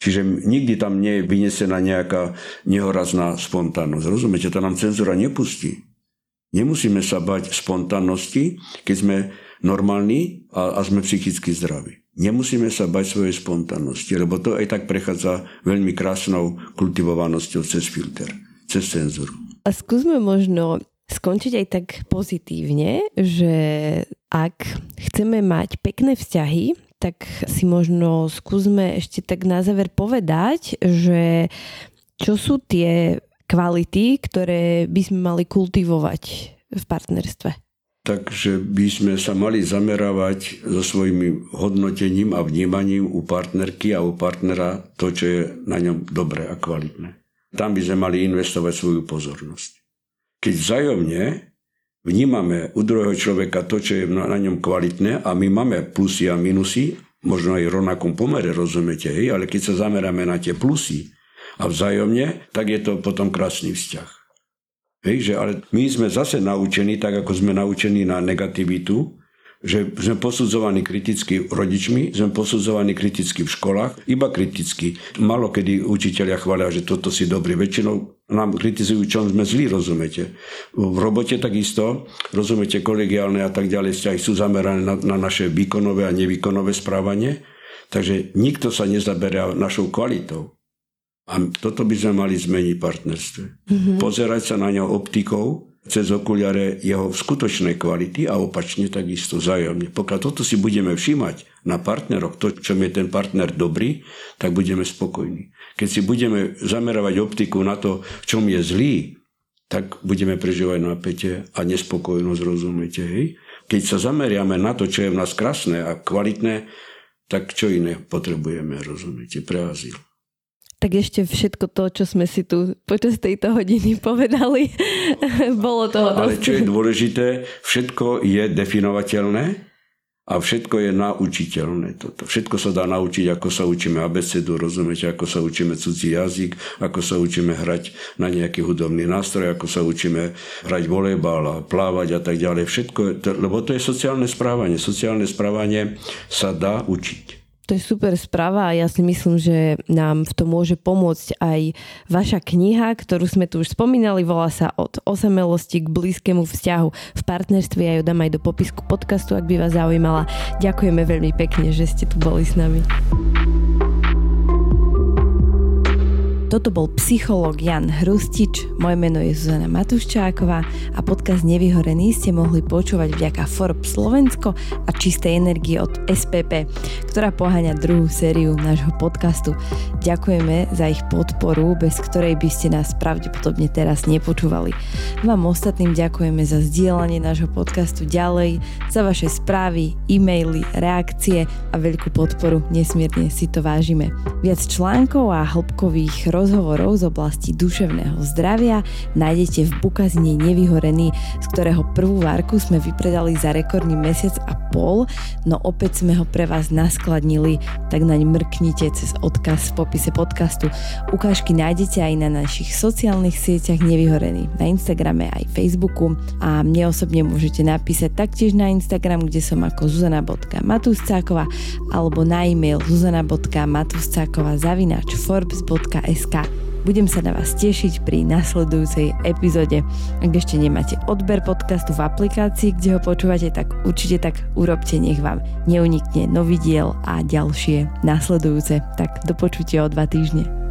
Čiže nikdy tam nie je vynesená nejaká nehorazná spontánnosť. Rozumiete, to nám cenzura nepustí. Nemusíme sa bať spontánnosti, keď sme normálni a, a sme psychicky zdraví. Nemusíme sa bať svojej spontánnosti, lebo to aj tak prechádza veľmi krásnou kultivovanosťou cez filter, cez cenzúru. A skúsme možno skončiť aj tak pozitívne, že ak chceme mať pekné vzťahy, tak si možno skúsme ešte tak na záver povedať, že čo sú tie kvality, ktoré by sme mali kultivovať v partnerstve? Takže by sme sa mali zamerávať so svojím hodnotením a vnímaním u partnerky a u partnera to, čo je na ňom dobré a kvalitné. Tam by sme mali investovať svoju pozornosť. Keď vzájomne vnímame u druhého človeka to, čo je na ňom kvalitné a my máme plusy a minusy, možno aj v rovnakom pomere, rozumiete, hej? ale keď sa zameráme na tie plusy a vzájomne, tak je to potom krásny vzťah. Hej, že ale my sme zase naučení, tak ako sme naučení na negativitu, že sme posudzovaní kriticky rodičmi, sme posudzovaní kriticky v školách, iba kriticky. Malo kedy učiteľia chvália, že toto si dobrý. Väčšinou nám kritizujú, čo sme zlí, rozumiete. V robote takisto, rozumiete, kolegiálne a tak ďalej vzťahy sú zamerané na, na naše výkonové a nevýkonové správanie. Takže nikto sa nezaberá našou kvalitou. A toto by sme mali zmeniť v partnerstve. Mm-hmm. Pozerať sa na ňo optikou, cez okuliare jeho skutočnej kvality a opačne takisto zájomne. Pokiaľ toto si budeme všímať na partneroch, to, čo je ten partner dobrý, tak budeme spokojní. Keď si budeme zamerovať optiku na to, v čom je zlý, tak budeme prežívať napätie a nespokojnosť, rozumiete, hej? Keď sa zameriame na to, čo je v nás krásne a kvalitné, tak čo iné potrebujeme, rozumiete, pre azyl. Tak ešte všetko to, čo sme si tu počas tejto hodiny povedali, bolo toho dosť. Ale čo je dôležité, všetko je definovateľné a všetko je naučiteľné. Toto. Všetko sa dá naučiť, ako sa učíme abecedu, rozumiete, ako sa učíme cudzí jazyk, ako sa učíme hrať na nejaký hudobný nástroj, ako sa učíme hrať volejbal a plávať a tak ďalej. Všetko, lebo to je sociálne správanie. Sociálne správanie sa dá učiť. To je super správa a ja si myslím, že nám v tom môže pomôcť aj vaša kniha, ktorú sme tu už spomínali, volá sa Od osamelosti k blízkému vzťahu v partnerstve. Ja ju dám aj do popisku podcastu, ak by vás zaujímala. Ďakujeme veľmi pekne, že ste tu boli s nami. Toto bol psychológ Jan Hrustič, moje meno je Zuzana Matuščáková a podcast Nevyhorený ste mohli počúvať vďaka Forbes Slovensko a čistej energie od SPP, ktorá poháňa druhú sériu nášho podcastu. Ďakujeme za ich podporu, bez ktorej by ste nás pravdepodobne teraz nepočúvali. Vám ostatným ďakujeme za zdieľanie nášho podcastu ďalej, za vaše správy, e-maily, reakcie a veľkú podporu. Nesmierne si to vážime. Viac článkov a hĺbkových rozhovorov z oblasti duševného zdravia nájdete v bukazine Nevyhorený, z ktorého prvú várku sme vypredali za rekordný mesiac a pol, no opäť sme ho pre vás naskladnili, tak naň mrknite cez odkaz v popise podcastu. Ukážky nájdete aj na našich sociálnych sieťach Nevyhorený, na Instagrame aj Facebooku. A mne osobne môžete napísať taktiež na Instagram, kde som ako zuzana.matuscáková alebo na e-mail zuzana.matuscáková zavinač forbes.sk budem sa na vás tešiť pri nasledujúcej epizóde. Ak ešte nemáte odber podcastu v aplikácii, kde ho počúvate, tak určite tak urobte, nech vám neunikne nový diel a ďalšie nasledujúce. Tak do počutia o dva týždne.